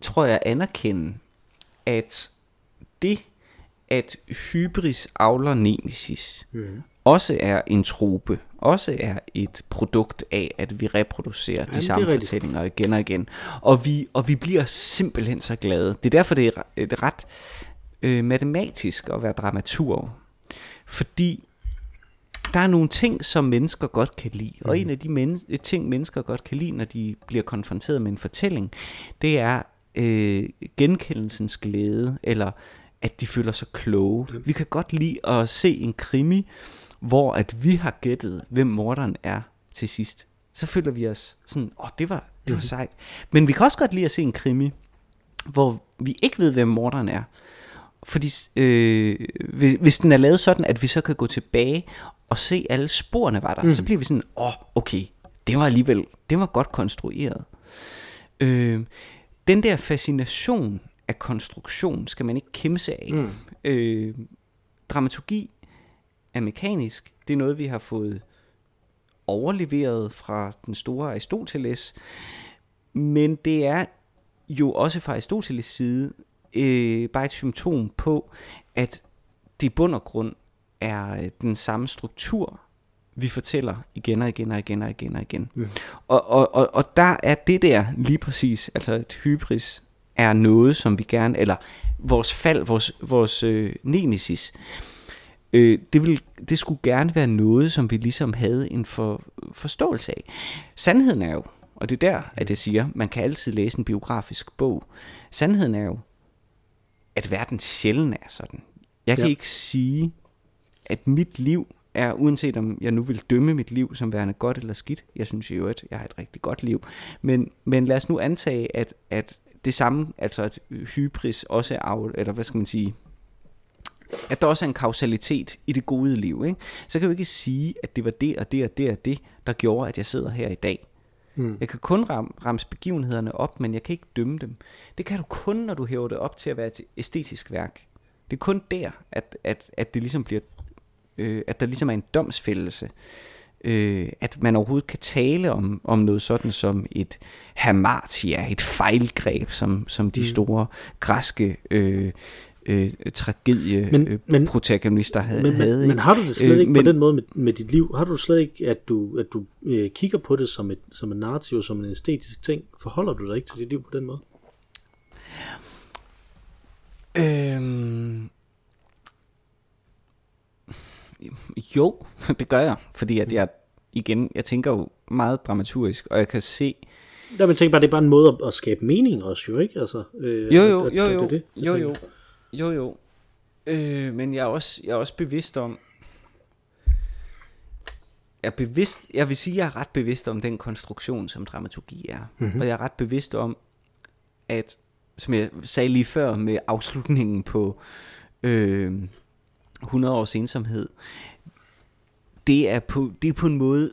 tror jeg, anerkende, at det, at hybris avler nemesis, mm. også er en trope, også er et produkt af, at vi reproducerer de samme fortællinger igen og igen. Og vi, og vi bliver simpelthen så glade. Det er derfor, det er et ret øh, matematisk at være dramaturg. Fordi der er nogle ting, som mennesker godt kan lide. Og mm. en af de men- ting, mennesker godt kan lide, når de bliver konfronteret med en fortælling, det er øh, genkendelsens glæde, eller at de føler sig kloge. Mm. Vi kan godt lide at se en krimi, hvor at vi har gættet, hvem morderen er til sidst, så føler vi os sådan, åh, oh, det var, det var mhm. sejt. Men vi kan også godt lide at se en krimi, hvor vi ikke ved, hvem morderen er. Fordi øh, hvis, hvis den er lavet sådan, at vi så kan gå tilbage og se alle sporene var der, mm. så bliver vi sådan, åh, oh, okay, det var alligevel, det var godt konstrueret. Øh, den der fascination af konstruktion skal man ikke kæmpe sig af. Mm. Øh, dramaturgi er mekanisk. Det er noget, vi har fået overleveret fra den store Aristoteles. Men det er jo også fra Aristoteles side øh, bare et symptom på, at det i bund og grund er øh, den samme struktur, vi fortæller igen og igen og igen og igen og igen. Mm. Og, og, og, og der er det der lige præcis, altså et hybris er noget, som vi gerne, eller vores fald, vores, vores øh, nemesis, øh, det, vil, det skulle gerne være noget, som vi ligesom havde en for, forståelse af. Sandheden er jo, og det er der, at jeg siger, man kan altid læse en biografisk bog. Sandheden er jo, at verden sjældent er sådan. Jeg kan ja. ikke sige, at mit liv er, uanset om jeg nu vil dømme mit liv som værende godt eller skidt, jeg synes jo, at jeg har et rigtig godt liv, men, men lad os nu antage, at, at det samme, altså at hybris også er, eller hvad skal man sige, at der også er en kausalitet i det gode liv, ikke? så kan vi ikke sige, at det var det og det og det og det, der gjorde, at jeg sidder her i dag. Mm. Jeg kan kun ram, ramse begivenhederne op, men jeg kan ikke dømme dem. Det kan du kun, når du hæver det op til at være et æstetisk værk. Det er kun der, at, at, at det ligesom bliver, øh, at der ligesom er en domsfældelse. Øh, at man overhovedet kan tale om, om noget sådan som et hamartia, et fejlgreb, som, som de mm. store græske øh, øh, tragedie men, øh, men, protagonister havde. Men, havde, men, har du det slet øh, ikke men, på den måde med, med dit liv? Har du slet ikke, at du, at du øh, kigger på det som et, som en narrativ, som en æstetisk ting? Forholder du dig ikke til dit liv på den måde? Øhm, jo, det gør jeg, fordi at jeg igen, jeg tænker jo meget dramaturgisk, og jeg kan se... Ja, men tænk bare, det er bare en måde at, at skabe mening også jo, ikke? Altså, øh, jo, jo, at, jo, jo, det, det, jo, jo, jo, jo. Øh, men jeg er, også, jeg er også bevidst om, jeg er bevidst, jeg vil sige, jeg er ret bevidst om den konstruktion, som dramaturgi er. Mm-hmm. Og jeg er ret bevidst om, at, som jeg sagde lige før med afslutningen på øh, 100 års ensomhed, det er på, det er på en måde,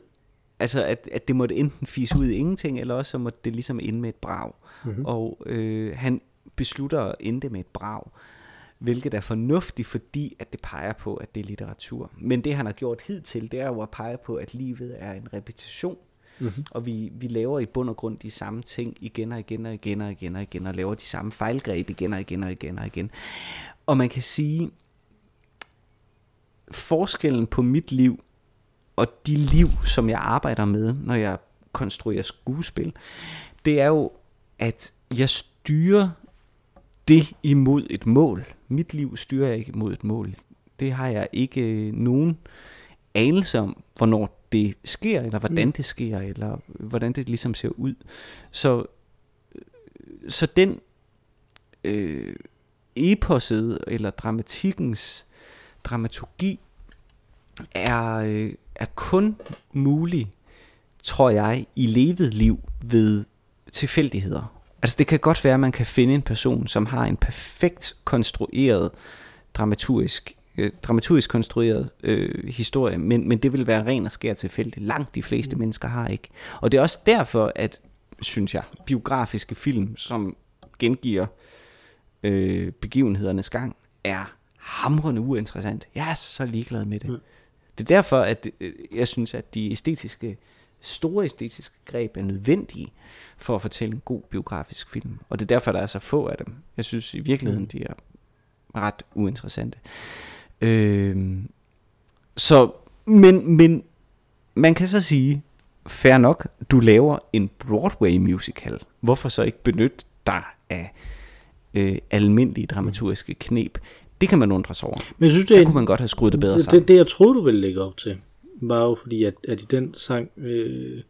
altså at, at det måtte enten fise ud i ingenting, eller også så måtte det ligesom ende med et brag. Mm-hmm. Og øh, han beslutter at ende med et brag hvilket er fornuftigt, fordi at det peger på, at det er litteratur. Men det han har gjort hidtil, det er jo at pege på, at livet er en repetition, mm-hmm. og vi, vi laver i bund og grund de samme ting igen og igen og igen og igen og igen, og laver de samme fejlgreb igen og igen og igen og igen. Og man kan sige, forskellen på mit liv og de liv, som jeg arbejder med, når jeg konstruerer skuespil, det er jo, at jeg styrer det imod et mål. Mit liv styrer jeg ikke imod et mål. Det har jeg ikke øh, nogen anelse om, hvornår det sker, eller hvordan mm. det sker, eller hvordan det ligesom ser ud. Så, så den øh, eposet, eller dramatikkens dramaturgi, er, øh, er kun mulig, tror jeg, i levet liv ved tilfældigheder. Altså det kan godt være, at man kan finde en person, som har en perfekt konstrueret dramaturgisk øh, dramaturgisk konstrueret øh, historie, men, men det vil være ren og skær tilfældigt. Langt de fleste mm. mennesker har ikke. Og det er også derfor, at, synes jeg, biografiske film, som gengiver øh, begivenhedernes gang, er hamrende uinteressant. Jeg er så ligeglad med det. Mm. Det er derfor, at øh, jeg synes, at de æstetiske store æstetiske greb er nødvendige for at fortælle en god biografisk film. Og det er derfor, der er så få af dem. Jeg synes i virkeligheden, mm. de er ret uinteressante. Øh, så, men, men man kan så sige, fair nok, du laver en Broadway musical. Hvorfor så ikke benytte dig af øh, almindelige dramaturgiske knep? Det kan man undre sig over. Men jeg synes, det, Der kunne man godt have skruet det bedre det, sammen. Det, det jeg troede, du ville lægge op til, var jo fordi, at, at i den sang, øh,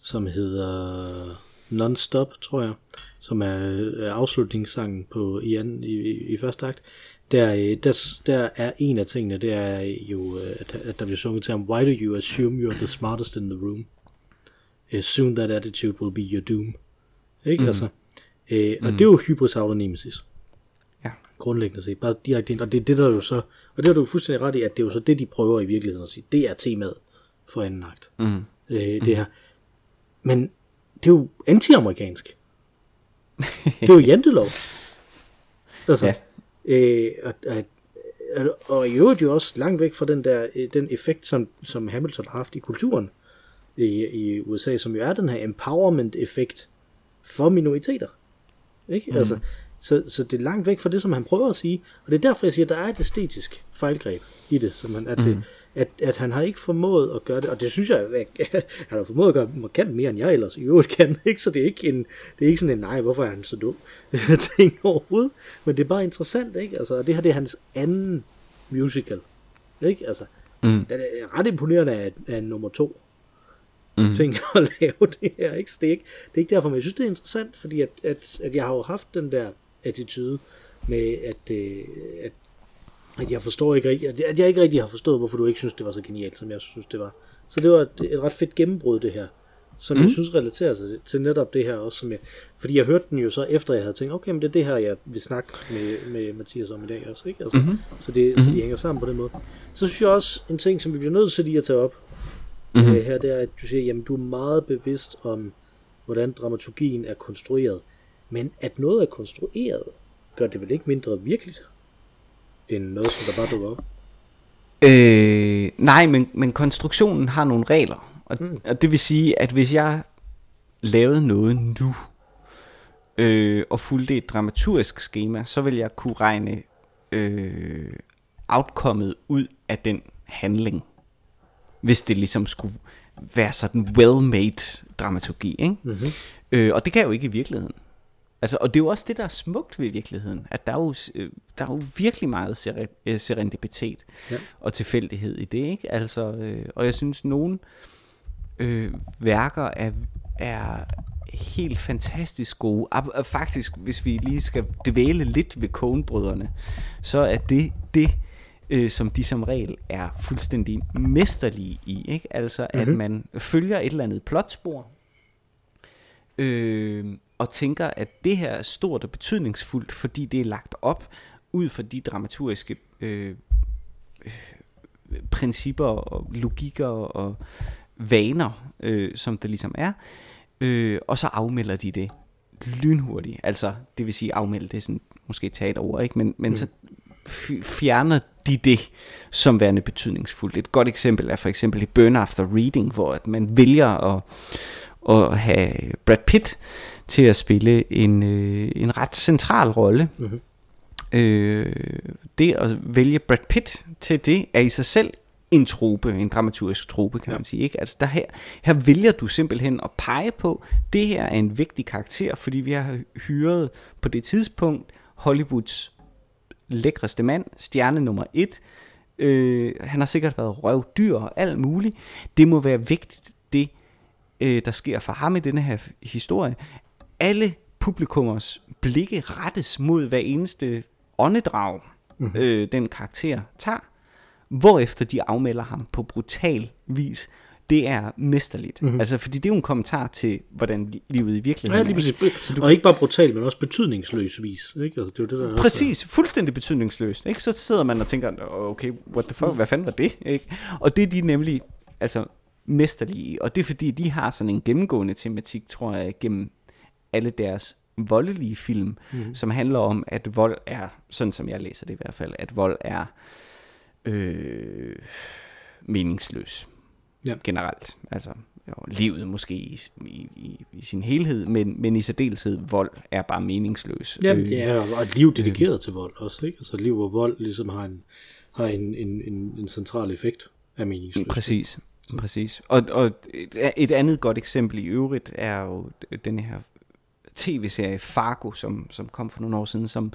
som hedder Non-Stop, tror jeg, som er, er afslutningssangen på, i, anden, i, i, i første akt, der, øh, der, der er en af tingene, det er jo, øh, at, at der bliver sunget til ham, Why do you assume you're the smartest in the room? Uh, soon that attitude will be your doom. Ikke mm. altså? Uh, og mm. det er jo hybris nemesis grundlæggende set, bare direkte ind, og det er det, der jo så, og det har du fuldstændig ret i, at det er jo så det, de prøver i virkeligheden at sige, det er temaet for anden akt. Mm. Øh, det her. Men det er jo anti-amerikansk. det er jo jantelov. Altså, ja. øh, at, at, og i øvrigt jo også langt væk fra den der øh, den effekt, som, som Hamilton har haft i kulturen i, i USA, som jo er den her empowerment-effekt for minoriteter. Ikke? Mm. Altså, så, så det er langt væk fra det, som han prøver at sige. Og det er derfor, jeg siger, at der er et æstetisk fejlgreb i det. Som han, at, det, at, at han har ikke formået at gøre det, og det synes jeg, at han har formået at gøre markant mere, end jeg ellers i øvrigt kan. Ikke? Så det er ikke, en, det er ikke sådan en, nej, hvorfor er han så dum ting overhovedet. Men det er bare interessant, ikke? Altså, det her det er hans anden musical. Ikke? Altså, mm. det er ret imponerende af, af nummer to mm. ting at lave det her. Ikke? Så det, er ikke, det er ikke derfor, men jeg synes, det er interessant, fordi at, at, at jeg har jo haft den der attitude med, at, øh, at, at jeg forstår ikke at, at jeg ikke rigtig har forstået, hvorfor du ikke synes, det var så genialt, som jeg synes, det var. Så det var et, et ret fedt gennembrud, det her som mm. jeg synes relaterer sig til netop det her også, som jeg, fordi jeg hørte den jo så efter jeg havde tænkt, okay, men det er det her, jeg vil snakke med, med Mathias om i dag også, ikke? Altså, mm-hmm. så, det, så de mhm. hænger sammen på den måde. Så synes jeg også, en ting, som vi bliver nødt til lige at tage op mm-hmm. øh, her, det er, at du siger, jamen du er meget bevidst om, hvordan dramaturgien er konstrueret, men at noget er konstrueret, gør det vel ikke mindre virkeligt, end noget, som der bare dukker op? Øh, nej, men, men konstruktionen har nogle regler. Og, mm. og det vil sige, at hvis jeg lavede noget nu, øh, og fulgte et dramaturgisk schema, så vil jeg kunne regne øh, outcomet ud af den handling. Hvis det ligesom skulle være sådan well-made dramaturgi. Ikke? Mm-hmm. Øh, og det kan jeg jo ikke i virkeligheden. Altså, og det er jo også det, der er smukt ved virkeligheden, at der er jo, øh, der er jo virkelig meget øh, serendipitet ja. og tilfældighed i det. Ikke? Altså, øh, og jeg synes, nogen øh, værker er, er helt fantastisk gode. Og faktisk, hvis vi lige skal dvæle lidt ved Coen-brødrene, så er det det, øh, som de som regel er fuldstændig mesterlige i. Ikke? Altså, mm-hmm. at mhm. man følger et eller andet plotspor, øh, og tænker, at det her er stort og betydningsfuldt, fordi det er lagt op ud fra de dramaturgiske øh, principper og logikker og vaner, øh, som det ligesom er, øh, og så afmelder de det lynhurtigt. Altså, det vil sige afmelde, det er sådan, måske tage et ord, ikke? men, men mm. så fjerner de det som værende betydningsfuldt. Et godt eksempel er for eksempel i Burn After Reading, hvor at man vælger at, at have Brad Pitt til at spille en, øh, en ret central rolle. Mm-hmm. Øh, det at vælge Brad Pitt til det er i sig selv en trope, en dramaturgisk trope, kan ja. man sige. Ikke? Altså der her, her vælger du simpelthen at pege på, det her er en vigtig karakter, fordi vi har hyret på det tidspunkt Hollywoods lækreste mand, stjerne nummer et. Øh, han har sikkert været røvdyr og alt muligt. Det må være vigtigt, det øh, der sker for ham i denne her historie. Alle publikummers blikke rettes mod hver eneste åndedrag, mm-hmm. øh, den karakter tager hvorefter de afmelder ham på brutal vis. Det er mesterligt. Mm-hmm. Altså, fordi det er jo en kommentar til, hvordan livet i virkeligheden ja, lige præcis. Så du... Og ikke bare brutal, men også betydningsløs vis. Ikke? Altså, det er det, der præcis, er. fuldstændig betydningsløst. Ikke? Så sidder man og tænker, okay, what the fuck, hvad fanden var det? Ikke? Og det er de nemlig altså, mesterlige. Og det er fordi, de har sådan en gennemgående tematik, tror jeg, gennem alle deres voldelige film, mm-hmm. som handler om, at vold er, sådan som jeg læser det i hvert fald, at vold er øh, meningsløs ja. generelt. Altså jo, livet måske i, i, i, i sin helhed, men, men i særdeleshed vold er bare meningsløs. Ja, øh, ja og et liv dedikeret øh, til vold også, ikke? Altså et liv, hvor vold ligesom har en, har en, en, en, en central effekt af meningsløs. Præcis, præcis. Og, og et, et andet godt eksempel i øvrigt er jo den her tv-serie Fargo, som, som kom for nogle år siden, som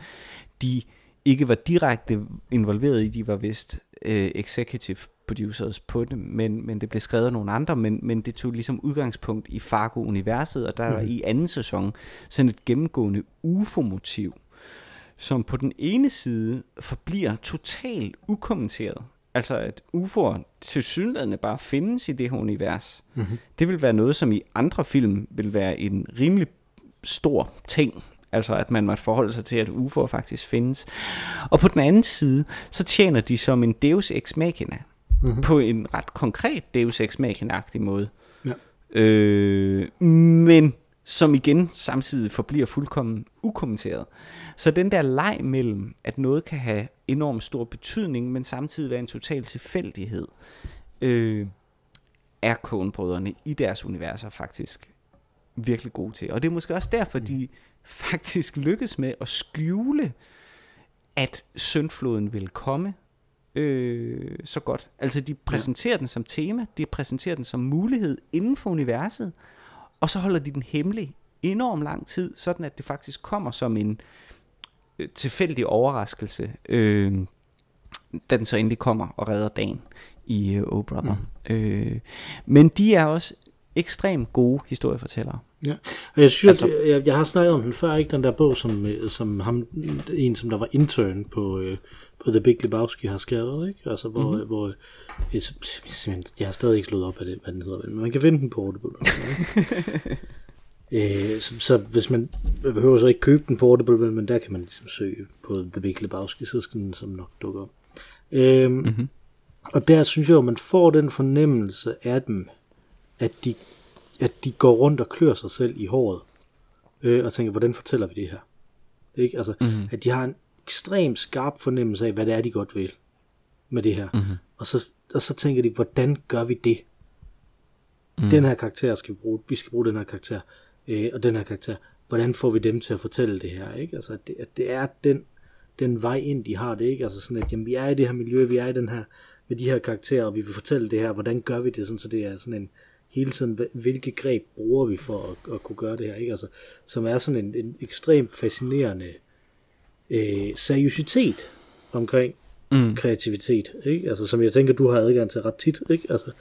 de ikke var direkte involveret i, de var vist øh, executive producers på det, men, men det blev skrevet af nogle andre, men, men det tog ligesom udgangspunkt i Fargo-universet, og der mm. er i anden sæson sådan et gennemgående UFO-motiv, som på den ene side forbliver totalt ukommenteret. Altså at UFO'er til synligheden bare findes i det her univers. Mm-hmm. Det vil være noget, som i andre film vil være en rimelig stor ting Altså at man måtte forholde sig til, at UFO'er faktisk findes. Og på den anden side, så tjener de som en Deus Ex Machina. Mm-hmm. På en ret konkret Deus Ex Machina-agtig måde. Ja. Øh, men som igen samtidig forbliver fuldkommen ukommenteret. Så den der leg mellem, at noget kan have enormt stor betydning, men samtidig være en total tilfældighed, øh, er konebrødrene i deres universer faktisk virkelig gode til. Og det er måske også derfor, mm. de faktisk lykkes med at skjule, at syndfloden vil komme øh, så godt. Altså de præsenterer ja. den som tema, de præsenterer den som mulighed inden for universet, og så holder de den hemmelig enorm lang tid, sådan at det faktisk kommer som en øh, tilfældig overraskelse, øh, da den så endelig kommer og redder dagen i øh, Oh Brother. Mm. Øh, men de er også ekstremt gode historiefortællere. Ja, og jeg synes, altså, at jeg, jeg har snakket om den før, ikke den der bog, som, øh, som ham, en som der var intern på, øh, på The Big Lebowski har skrevet, ikke? Altså, hvor, mm-hmm. hvor jeg, jeg har stadig ikke slået op, hvad, det, hvad den hedder, men man kan finde den på Audible. øh, så, så, hvis man behøver så ikke købe den på Audible, men der kan man ligesom søge på The Big Lebowski, så skal den som nok dukke op. Øh, mm-hmm. Og der synes jeg jo, man får den fornemmelse af dem, at de, at de går rundt og klør sig selv i håret, øh, og tænker, hvordan fortæller vi det her? Ikke? Altså, mm-hmm. at de har en ekstremt skarp fornemmelse af, hvad det er, de godt vil med det her. Mm-hmm. Og, så, og så tænker de, hvordan gør vi det? Mm. Den her karakter skal vi bruge, vi skal bruge den her karakter, øh, og den her karakter. Hvordan får vi dem til at fortælle det her? Ikke? Altså, at det, at det er den, den vej ind, de har det. Ikke? Altså sådan, at jamen, vi er i det her miljø, vi er i den her, med de her karakterer, og vi vil fortælle det her, hvordan gør vi det, sådan, så det er sådan en, hele tiden, hvilke greb bruger vi for at, at kunne gøre det her, ikke? Altså, som er sådan en, en ekstremt fascinerende øh, seriøsitet omkring mm. kreativitet, ikke? Altså, som jeg tænker, du har adgang til ret tit, ikke? Altså,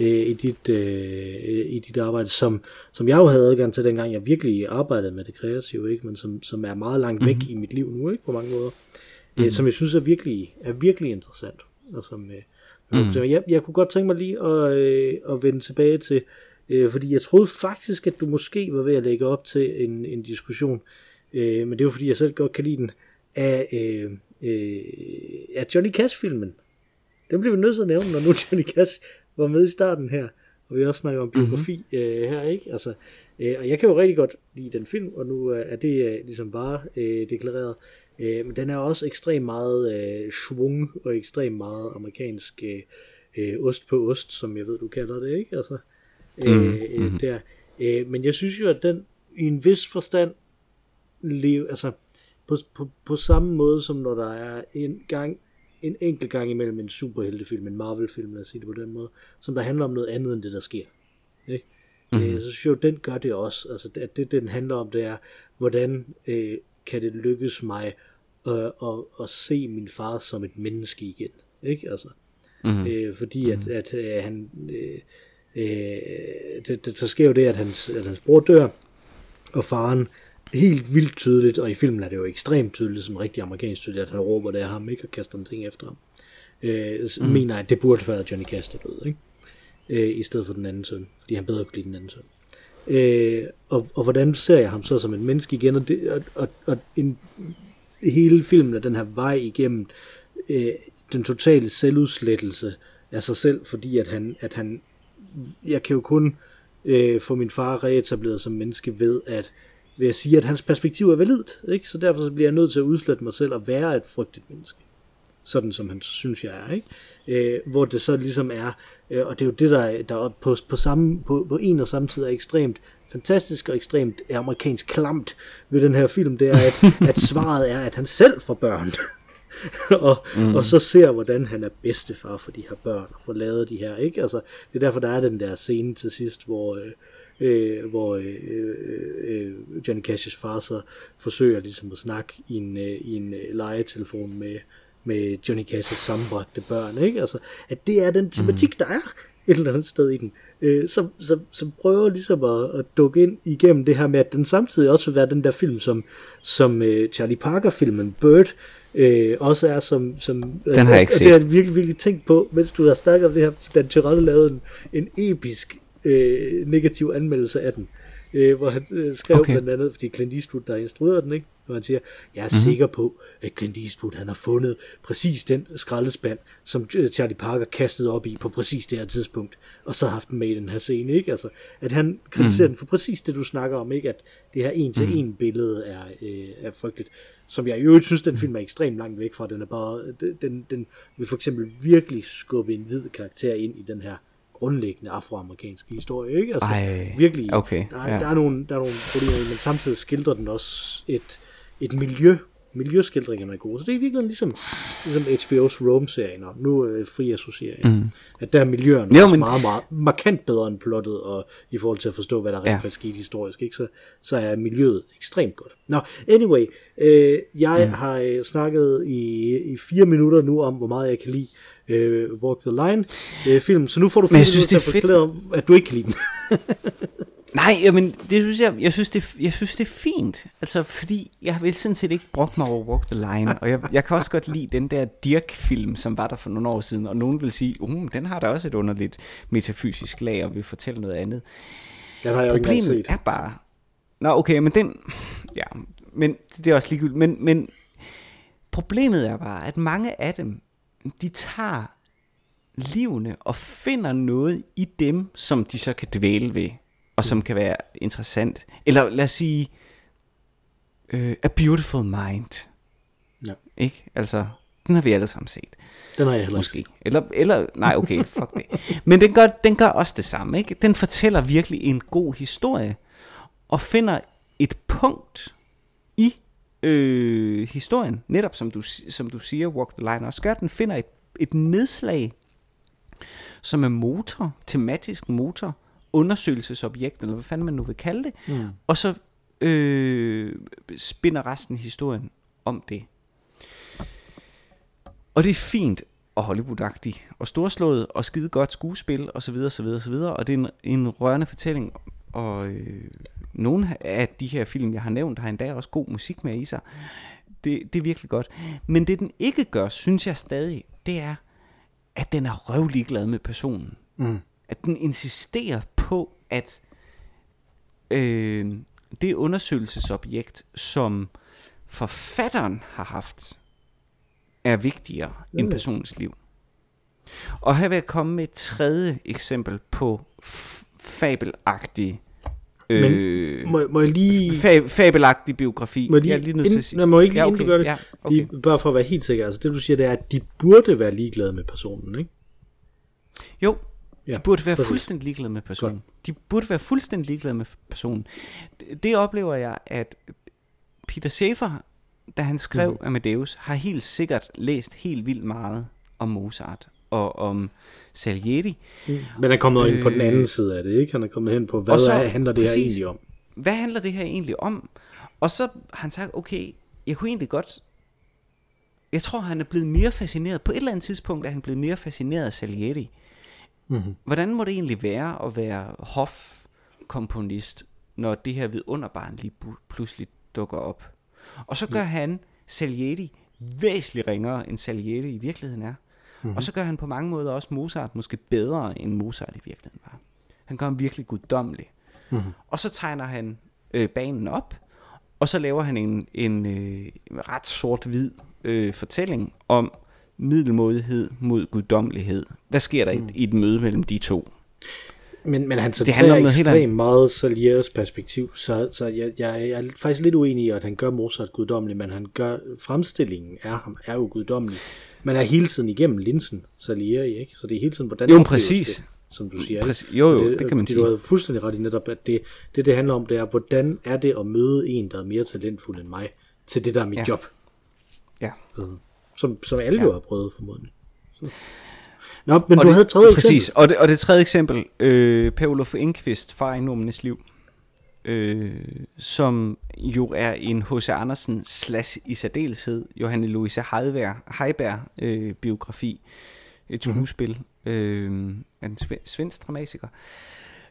øh, i, dit, øh, i dit arbejde, som, som jeg jo havde adgang til, dengang jeg virkelig arbejdede med det kreative, ikke? Men som, som er meget langt væk mm. i mit liv nu, ikke? På mange måder. Mm. Øh, som jeg synes er virkelig, er virkelig interessant, og som, øh, Mm. Så jeg, jeg kunne godt tænke mig lige at, øh, at vende tilbage til, øh, fordi jeg troede faktisk, at du måske var ved at lægge op til en, en diskussion, øh, men det var fordi, jeg selv godt kan lide den, af, øh, øh, af Johnny Cash-filmen. Den bliver vi nødt til at nævne, når nu Johnny Cash var med i starten her, og vi også snakker om mhm. biografi mm-hmm. øh, her, ikke? Altså, øh, og jeg kan jo rigtig godt lide den film, og nu er det øh, ligesom bare øh, deklareret. Øh, men den er også ekstremt meget øh, schwung og ekstremt meget amerikansk øh, øh, ost på ost, som jeg ved, du kalder det, ikke? Altså, øh, mm-hmm. der. Øh, men jeg synes jo, at den i en vis forstand lever, altså på, på, på samme måde som når der er en gang en enkelt gang imellem en superheltefilm, en Marvel-film, lad os sige det på den måde, som der handler om noget andet end det, der sker. Ikke? Mm. Øh, så synes jeg jo, den gør det også. Altså, at det, den handler om, det er, hvordan øh, kan det lykkes mig øh, og, og se min far som et menneske igen. Ikke? Altså, mm-hmm. øh, fordi at, mm-hmm. at, at øh, han øh, øh, det, det, så sker jo det, at hans, at hans bror dør, og faren helt vildt tydeligt, og i filmen er det jo ekstremt tydeligt, som rigtig amerikansk tydeligt, at han råber det af ham, ikke, og kaster en ting efter ham. Øh, mm. mener, at det burde være Johnny Cash, der døde, ikke? Øh, i stedet for den anden søn, fordi han bedre kunne lide den anden søn. Øh, Øh, og, og hvordan ser jeg ham så som et menneske igen, og, det, og, og, og en hele filmen er den her vej igennem øh, den totale selvudslettelse af sig selv, fordi at han, at han jeg kan jo kun øh, få min far reetableret som menneske ved at ved at sige, at hans perspektiv er validt, ikke? så derfor så bliver jeg nødt til at udslette mig selv og være et frygtet menneske. Sådan som han synes, jeg er. Ikke? Øh, hvor det så ligesom er, og det er jo det, der, der på, på, samme, på, på en og samme tid er ekstremt fantastisk og ekstremt amerikansk klamt ved den her film, det er, at, at svaret er, at han selv får børn. og, mm. og så ser, hvordan han er bedstefar for de her børn, og får lavet de her, ikke? Altså, det er derfor, der er den der scene til sidst, hvor, øh, øh, hvor øh, øh, Johnny Cash's far så forsøger ligesom at snakke i en, øh, i en øh, legetelefon med, med Johnny Cash's sammenbragte børn, ikke? Altså, at det er den tematik, mm. der er et eller andet sted i den øh, som, som, som prøver ligesom at, at dukke ind igennem det her med, at den samtidig også vil være den der film, som, som øh, Charlie Parker-filmen Bird øh, også er som... som den har jeg ikke set. det har jeg virkelig, virkelig tænkt på, mens du har snakket om det her, Dan Tyrell lavede en, en episk øh, negativ anmeldelse af den øh, hvor han øh, skrev okay. blandt andet, fordi Clint Eastwood, der instruerede den, ikke? hvor han siger, jeg er mm-hmm. sikker på, at Clint Eastwood han har fundet præcis den skraldespand, som øh, Charlie Parker kastede op i på præcis det her tidspunkt, og så haft den med i den her scene. Ikke? Altså, at han kritiserer mm-hmm. den for præcis det, du snakker om, ikke? at det her en-til-en mm-hmm. billede er, øh, er frygteligt. Som jeg i øvrigt synes, den film er ekstremt langt væk fra. Den er bare, den, den vil for eksempel virkelig skubbe en hvid karakter ind i den her grundlæggende afroamerikanske historie, ikke? Altså, Ej, virkelig. okay, der, ja. der, er nogle, der er nogle problemer, men samtidig skildrer den også et, et miljø, miljøskildringerne er gode. Så det er virkelig ligesom, ligesom HBO's Rome-serien, og nu øh, fri associering. Mm. At der er miljøerne Jo, men- meget, meget markant bedre end plottet, og i forhold til at forstå, hvad der rent Ja. faktisk skete historisk, ikke? Så, så er miljøet ekstremt godt. Nå, anyway, øh, jeg mm. har øh, snakket i, i fire minutter nu om, hvor meget jeg kan lide øh, Walk the Line øh, film, så nu får du fire minutter til at forklare, at du ikke kan lide den. Nej, jamen, det synes jeg, jeg synes, det, jeg synes, det er fint. Altså, fordi jeg vil sådan set ikke brokke mig over Walk the Line. Og jeg, jeg kan også godt lide den der Dirk-film, som var der for nogle år siden. Og nogen vil sige, uh, den har da også et underligt metafysisk lag, og vil fortælle noget andet. Den har jeg jo ikke Problemet set. er bare... Nå, okay, men den... Ja, men det er også ligegyldigt. Men, men problemet er bare, at mange af dem, de tager livene og finder noget i dem, som de så kan dvæle ved, og som kan være interessant. Eller lad os sige, uh, A Beautiful Mind. Ja. Ikke? Altså, den har vi alle sammen set. Den har jeg heller ikke. Eller, eller, nej, okay, fuck det. Men den gør, den gør også det samme, ikke? Den fortæller virkelig en god historie, og finder et punkt i øh, historien, netop som du, som du siger, Walk the Line også gør, den finder et, et nedslag, som er motor, tematisk motor, undersøgelsesobjekt, eller hvad fanden man nu vil kalde det, mm. og så øh, spinder resten af historien om det. Og det er fint og Hollywood-agtigt, og storslået, og skide godt skuespil, og så videre, så videre, så videre. Og det er en, en rørende fortælling, og øh, nogle af de her film, jeg har nævnt, har endda også god musik med i sig. Det, det er virkelig godt. Men det den ikke gør, synes jeg stadig, det er, at den er røvlig glad med personen. Mm. At den insisterer på, at øh, det undersøgelsesobjekt, som forfatteren har haft, er vigtigere end personens liv. Og her vil jeg komme med et tredje eksempel på fabelagtig Men øh, Må, må jeg lige... fa- fabelagtig biografi. Må jeg lige, jeg er lige nødt til at sige. Jeg må ikke lige, ja, okay. okay, du gør det. Ja, okay. lige, bare for at være helt sikker. Altså det du siger, det er, at de burde være ligeglade med personen, ikke? Jo, Ja, de burde være præcis. fuldstændig ligeglade med personen. De burde være fuldstændig ligeglade med personen. Det- Det oplever jeg, at Peter Schaefer, da han skrev mm. Amadeus, har helt sikkert læst helt vildt meget om Mozart og om Salieri. Men han er kommet øh, ind på den Øh, anden side af det, ikke? Han er kommet hen på, hvad så- er, handler det her præcis. egentlig om? Hvad handler det her egentlig om? Og så har han sagt, okay, jeg kunne egentlig godt... Jeg tror, han er blevet mere fascineret. På et eller andet tidspunkt er han blevet mere fascineret af Salieri. Mm-hmm. Hvordan må det egentlig være at være hofkomponist, når det her vidunderbarn lige pl- pludselig dukker op? Og så gør han Salieri væsentligt ringere, end Salieri i virkeligheden er. Mm-hmm. Og så gør han på mange måder også Mozart måske bedre, end Mozart i virkeligheden var. Han gør ham virkelig guddommelig. Mm-hmm. Og så tegner han øh, banen op, og så laver han en, en øh, ret sort-hvid øh, fortælling om middelmodighed mod guddommelighed. Hvad sker der mm. i, i et møde mellem de to? Men, men han det handler om noget helt ekstremt meget Salieres perspektiv, så, så jeg, jeg, jeg er faktisk lidt uenig i, at han gør Mozart guddommelig, men han gør fremstillingen af ham er jo guddommelig. Man er hele tiden igennem linsen Salieri, ikke? Så det er hele tiden, hvordan Jo, præcis. det, som du siger. Præcis. Jo, jo, Og det kan man sige. Du havde fuldstændig ret i netop, at det, det, det handler om, det er, hvordan er det at møde en, der er mere talentfuld end mig, til det, der er mit Ja. job. Ja. Som, som alle ja. jo har prøvet, formodentlig. Så. Nå, men og du det, havde et tredje Præcis, eksempel. og det, og det tredje eksempel, øh, Per Olof Enqvist fra Enormenes Liv, øh, som jo er en H.C. Andersen slash i særdeleshed Johanne Louise Heiberg, Heiberg øh, biografi, et Mhm. skuespil øh, af en sve- svensk dramatiker,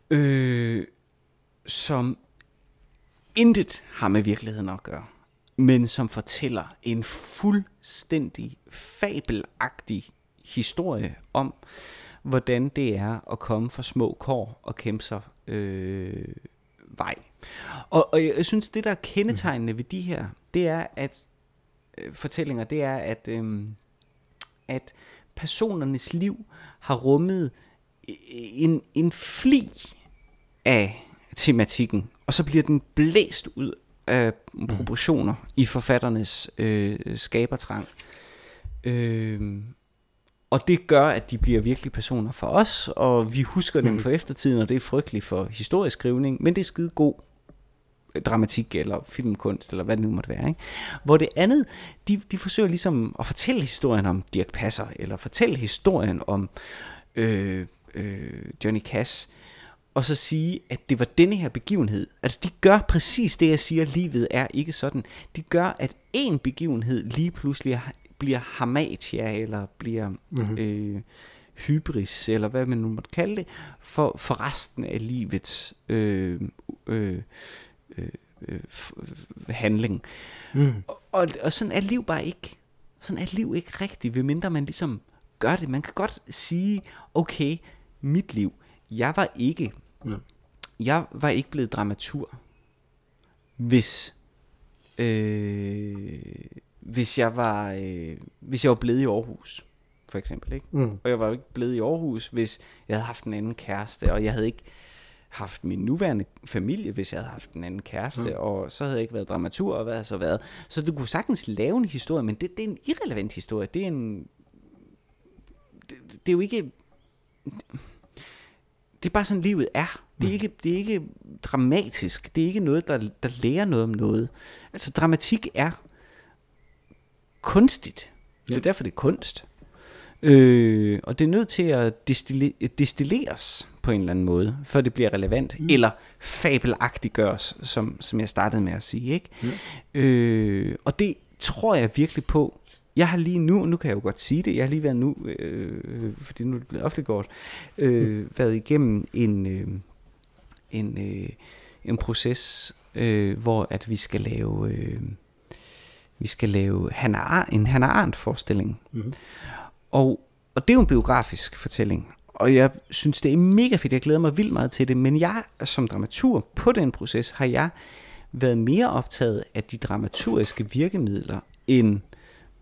øh, som intet har med virkeligheden at gøre, men som fortæller en fuldstændig fabelagtig historie om, hvordan det er at komme fra små kår og kæmpe sig øh, vej. Og, og jeg synes, det der er kendetegnende ved de her, det er, at øh, fortællinger, det er, at, øh, at personernes liv har rummet en, en fli af tematikken, og så bliver den blæst ud af proportioner i forfatternes øh, skabertrang. Øh, og det gør, at de bliver virkelig personer for os, og vi husker dem mm. for eftertiden, og det er frygteligt for historieskrivning, men det er skide god dramatik eller filmkunst, eller hvad det nu måtte være. Ikke? Hvor det andet, de, de forsøger ligesom at fortælle historien om Dirk Passer, eller fortælle historien om øh, øh, Johnny Cash, og så sige, at det var denne her begivenhed. Altså de gør præcis det, jeg siger, livet er ikke sådan. De gør, at en begivenhed lige pludselig bliver hamatia, eller bliver mm-hmm. øh, hybris, eller hvad man nu måtte kalde det, for, for resten af livets øh, øh, øh, øh, handling. Mm. Og, og, og sådan er liv bare ikke. Sådan er liv ikke rigtigt, ved mindre man ligesom gør det. Man kan godt sige, okay, mit liv, jeg var ikke, mm. jeg var ikke blevet dramatur, hvis, øh, hvis jeg var, øh, hvis jeg var blevet i Aarhus, for eksempel, ikke? Mm. Og jeg var jo ikke blevet i Aarhus, hvis jeg havde haft en anden kæreste, og jeg havde ikke haft min nuværende familie, hvis jeg havde haft en anden kæreste, mm. og så havde jeg ikke været dramatur, og hvad havde så været. Så du kunne sagtens lave en historie, men det, det er en irrelevant historie. Det er en... Det, det er jo ikke... Det er bare sådan, livet er. Det er, mm. ikke, det er ikke dramatisk. Det er ikke noget, der, der lærer noget om noget. Altså, dramatik er kunstigt. Ja. Det er derfor, det er kunst. Øh, og det er nødt til at destille, destilleres på en eller anden måde, før det bliver relevant, mm. eller fabelagtigt gøres, som, som jeg startede med at sige. Ikke? Mm. Øh, og det tror jeg virkelig på. Jeg har lige nu, nu kan jeg jo godt sige det, jeg har lige været nu, øh, fordi nu er det blevet offentliggjort, øh, mm. været igennem en, øh, en, øh, en proces, øh, hvor at vi skal lave... Øh, vi skal lave Hannah, en Hannah Arendt forestilling. Mm. Og, og det er jo en biografisk fortælling. Og jeg synes, det er mega fedt. Jeg glæder mig vildt meget til det. Men jeg som dramatur på den proces, har jeg været mere optaget af de dramaturgiske virkemidler, end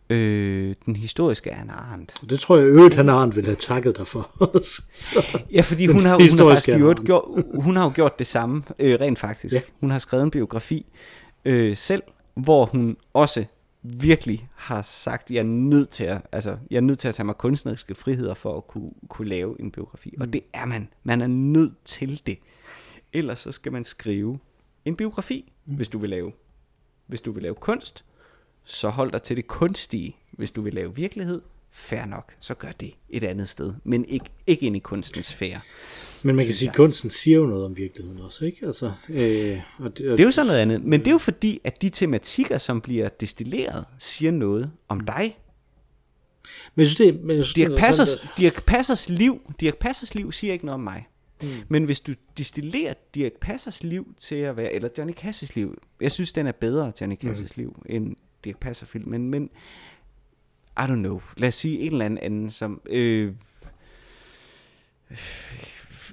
øh, den historiske Anna Arendt. Det tror jeg øvrigt, han Arendt ville have takket dig for. ja, fordi hun har, hun har faktisk gjort, gjort, hun har jo gjort det samme, øh, rent faktisk. Ja. Hun har skrevet en biografi øh, selv, hvor hun også virkelig har sagt, jeg er nødt til at, altså, jeg er nødt til at tage mig kunstneriske friheder for at kunne, kunne lave en biografi. Mm. Og det er man. Man er nødt til det. Ellers så skal man skrive en biografi, mm. hvis du vil lave. Hvis du vil lave kunst, så hold dig til det kunstige. Hvis du vil lave virkelighed, fair nok, så gør det et andet sted. Men ikke, ikke ind i kunstens sfære. Men man kan sige, at kunsten siger jo noget om virkeligheden også, ikke? Altså, øh, og det, og det er jo sådan noget andet. Men det er jo fordi, at de tematikker, som bliver destilleret, siger noget om dig. Men jeg synes, det, men jeg synes, Dirk, Passers, sådan, Dirk Passers liv, Dirk Passers liv siger ikke noget om mig. Mm. Men hvis du distillerer Dirk Passers liv til at være, eller Johnny Casses liv, jeg synes, den er bedre, Johnny Casses mm. liv, end Dirk Passer film, men, men I don't know, lad os sige en eller anden anden, som, øh,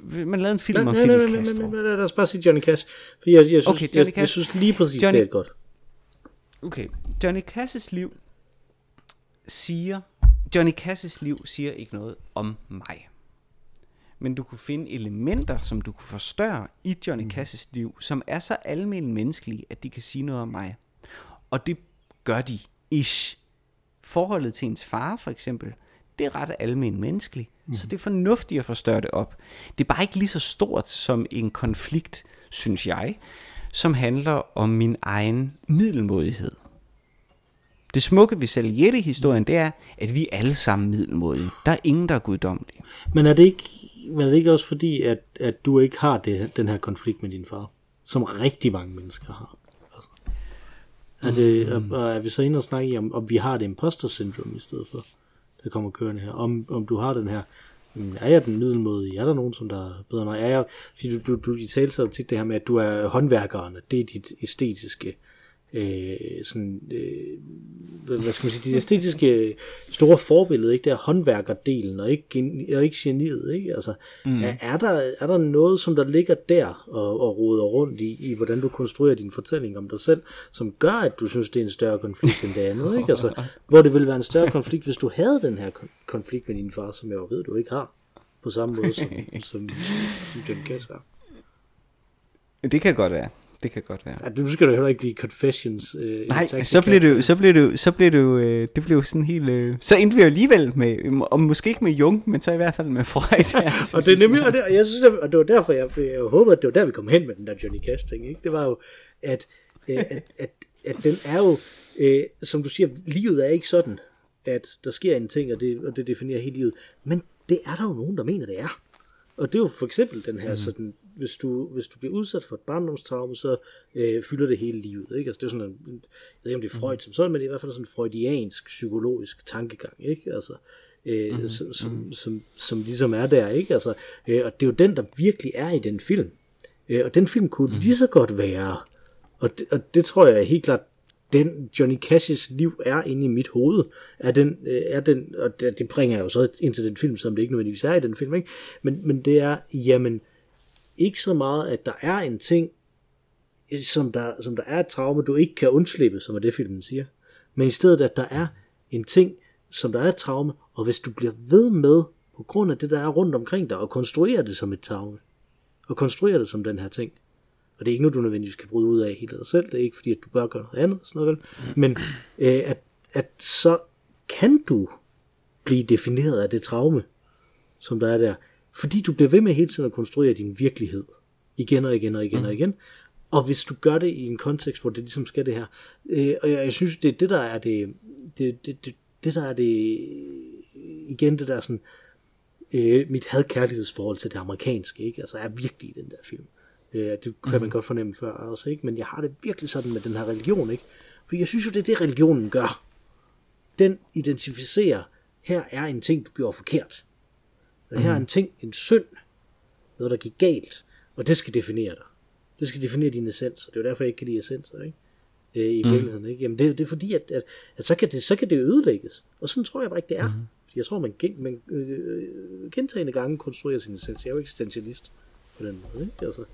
man lavede en film om Fidel Castro. Lad os bare sige Johnny Cash. For jeg, jeg, synes, okay, Johnny jeg, jeg synes lige præcis, Johnny, det er godt. Okay, Johnny Cash's liv siger, Johnny Cash's liv siger ikke noget om mig. Men du kunne finde elementer, som du kunne forstørre i Johnny mm. Liv, som er så almindelige menneskelige, at de kan sige noget om mig. Og det gør de ish. Forholdet til ens far, for eksempel, det er ret almen menneskeligt. Mm. Så det er fornuftigt at forstørre det op. Det er bare ikke lige så stort som en konflikt, synes jeg, som handler om min egen middelmodighed. Det smukke ved Saliette-historien, det er, at vi er alle sammen middelmodige. Der er ingen, der er guddommelige. Men er det ikke, men er det ikke også fordi, at, at du ikke har det, den her konflikt med din far? Som rigtig mange mennesker har. Er, det, mm. er, er vi så inde og snakke om, om vi har det imposter syndrom i stedet for? der kommer kørende her. Om, om du har den her, er jeg den middelmåde? Er der nogen, som der er bedre end? Er jeg, fordi du, du, du i tale tit det her med, at du er håndværkeren, det er dit æstetiske øh, sådan, øh, hvad skal man sige, det æstetiske store forbillede, ikke? Det er håndværkerdelen, og ikke, og ikke geniet, ikke? Altså, mm. er, er, der, er der noget, som der ligger der og, og roder rundt i, i, hvordan du konstruerer din fortælling om dig selv, som gør, at du synes, det er en større konflikt end det andet, ikke? Altså, hvor det ville være en større konflikt, hvis du havde den her konflikt med din far, som jeg jo ved, du ikke har, på samme måde som, som, som John Cass har. Det kan godt være. Det kan godt være. Ja, nu skal det heller ikke blive confessions. Øh, Nej, så bliver det så bliver det jo, så bliver det jo, øh, det blev sådan helt, øh, så endte vi jo alligevel med, og måske ikke med Jung, men så i hvert fald med Freud. og det er nemlig, og det, og jeg synes, at, og det var derfor, jeg, jeg håbede, at det var der, vi kom hen med den der Johnny Cash ting, ikke? Det var jo, at, øh, at, at, at den er jo, øh, som du siger, livet er ikke sådan, at der sker en ting, og det, og det definerer hele livet, men det er der jo nogen, der mener, det er. Og det er jo for eksempel den her, mm. sådan, hvis du, hvis du bliver udsat for et barndomstraume, så øh, fylder det hele livet. Ikke? Altså, det er sådan en, jeg ved ikke, om det er Freud som sådan, men det er i hvert fald sådan en freudiansk, psykologisk tankegang. Ikke? Altså, øh, mm. som, som, som, som ligesom er der. Ikke? Altså, øh, og det er jo den, der virkelig er i den film. Øh, og den film kunne mm. lige så godt være, og det, og det tror jeg helt klart, den Johnny Cash's liv er inde i mit hoved, er den, øh, er den og det, det bringer jeg jo så ind til den film, som det ikke nødvendigvis er i den film, ikke? Men, men det er, jamen, ikke så meget, at der er en ting, øh, som der, som der er et traume, du ikke kan undslippe, som er det filmen siger. Men i stedet, at der er en ting, som der er et traume, og hvis du bliver ved med, på grund af det, der er rundt omkring dig, og konstruere det som et traume, og konstruere det som den her ting, og det er ikke noget, du nødvendigvis kan bryde ud af helt af dig selv. Det er ikke fordi, at du bør gøre noget andet. Sådan noget, vel? Men øh, at, at så kan du blive defineret af det traume, som der er der. Fordi du bliver ved med hele tiden at konstruere din virkelighed. Igen og igen og igen mm. og igen. Og hvis du gør det i en kontekst, hvor det ligesom skal det her. Øh, og jeg, jeg synes, det er det, der er det, det, det, det, det der er det, igen det der sådan, øh, mit hadkærlighedsforhold til det amerikanske, ikke? Altså er virkelig i den der film. Øh, det kan man mhm. godt fornemme før også, ikke? Men jeg har det virkelig sådan med den her religion, ikke? For jeg synes jo, det er det, religionen gør. Den identificerer, her er en ting, du gjorde forkert. Og her er en mhm. ting, en synd, noget, der gik galt, og det skal definere dig. Det skal definere din essens, og det er jo derfor, jeg ikke kan lide essenser, ikke? Øh, I mm. virkeligheden, ikke? Jamen, det, det er fordi, at, at, at så, kan det, så kan det ødelægges. Og sådan tror jeg bare ikke, det er. Mm. Jeg tror, man, gen, man øh, gentagende gange konstruerer sin essens. Jeg er jo eksistentialist på den måde, ikke? Altså,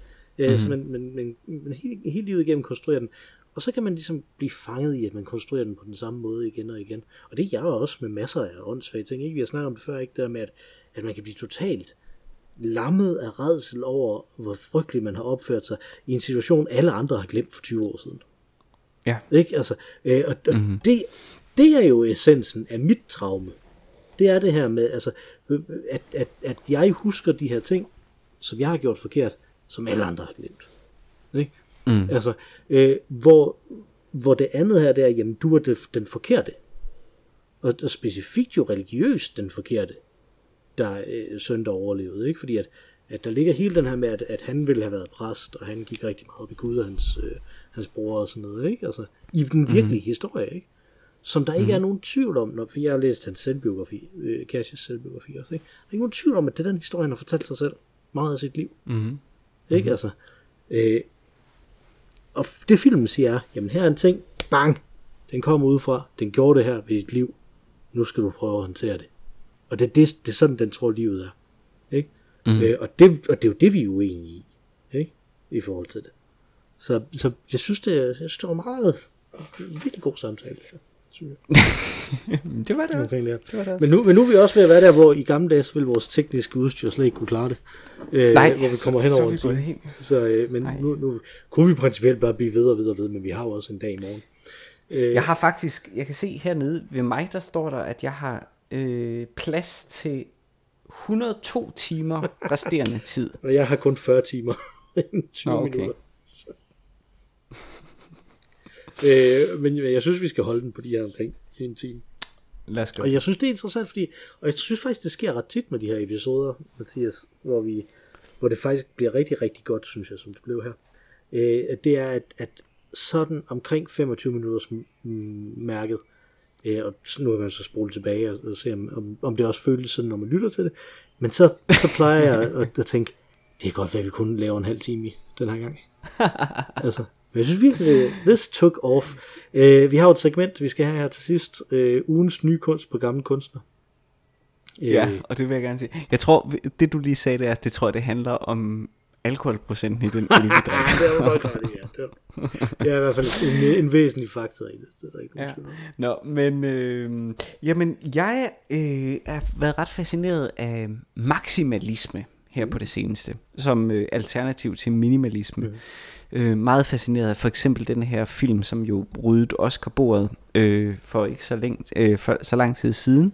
Ja, mm-hmm. men, men, men, men hele, hele livet igennem konstruerer den. Og så kan man ligesom blive fanget i, at man konstruerer den på den samme måde igen og igen. Og det er jeg også med masser af åndssvage ting. Ikke? Vi har snakket om det før, ikke? Der med, at, at man kan blive totalt lammet af redsel over, hvor frygteligt man har opført sig i en situation, alle andre har glemt for 20 år siden. Ja. Ikke? Altså, øh, og, og mm-hmm. det, det er jo essensen af mit traume. Det er det her med, altså, at, at, at jeg husker de her ting, som jeg har gjort forkert, som alle andre har glemt. Ikke? Mm. Altså, øh, hvor, hvor det andet her, det er, jamen, du er det, den forkerte. Og, og specifikt jo religiøst den forkerte, der øh, søn, der overlevede. Ikke? Fordi at, at der ligger hele den her med, at, at han ville have været præst, og han gik rigtig meget op i Gud og hans, øh, hans bror og sådan noget. Ikke? Altså, I den virkelige mm. historie, ikke? som der ikke mm. er nogen tvivl om, når jeg har læst hans selvbiografi, øh, Cash's selvbiografi også, ikke? der er ikke nogen tvivl om, at det er den historie, han har fortalt sig selv meget af sit liv. Mm. Ikke mm-hmm. altså? Øh, og det filmen siger er, jamen her er en ting, bang, den kommer ud fra, den gjorde det her ved dit liv, nu skal du prøve at håndtere det. Og det, det, det er sådan, den tror, livet er. Ikke? Mm. Øh, og, det, og det er jo det, vi er uenige i, ikke? i forhold til det. Så, så jeg synes, det, jeg synes, det var meget virkelig god samtale. det var det også. Det var det Men, nu, men nu er vi også ved at være der, hvor i gamle dage, så ville vores tekniske udstyr slet ikke kunne klare det. Øh, Nej, hvor vi kommer hen over så, helt... så øh, Men nu, nu kunne vi principielt bare blive ved og ved og ved, men vi har jo også en dag i morgen. Øh, jeg har faktisk, jeg kan se hernede ved mig, der står der, at jeg har øh, plads til 102 timer resterende tid. og jeg har kun 40 timer. 20 okay. minutter. Så. øh, men jeg synes, vi skal holde den på de her omkring en time. Lad os Og jeg synes, det er interessant, fordi, og jeg synes faktisk, det sker ret tit med de her episoder, Mathias, hvor, vi, hvor det faktisk bliver rigtig, rigtig godt, synes jeg, som det blev her. Øh, det er, at, at sådan omkring 25 minutters mærket, øh, og nu kan man så spole tilbage og, og se, om, om det også føles sådan, når man lytter til det, men så, så plejer jeg at, at tænke, det er godt, at vi kun laver en halv time i den her gang. altså, men jeg synes virkelig, this took off. Uh, vi har jo et segment, vi skal have her til sidst. Uh, ugens nye kunst på gamle kunstner. Uh, ja, og det vil jeg gerne sige. Jeg tror, det du lige sagde der, det tror jeg, det handler om alkoholprocenten i den øl, vi drikker. det er godt ja. Det er, i hvert fald en, en væsentlig faktor i det. det er ikke ja. Nå, men øh, jamen, jeg øh, er været ret fascineret af maksimalisme her på det seneste, som øh, alternativ til minimalisme. Mm. Øh, meget fascineret af for eksempel den her film, som jo ryddede Oscar-bordet øh, for ikke så, længe, øh, for så lang tid siden.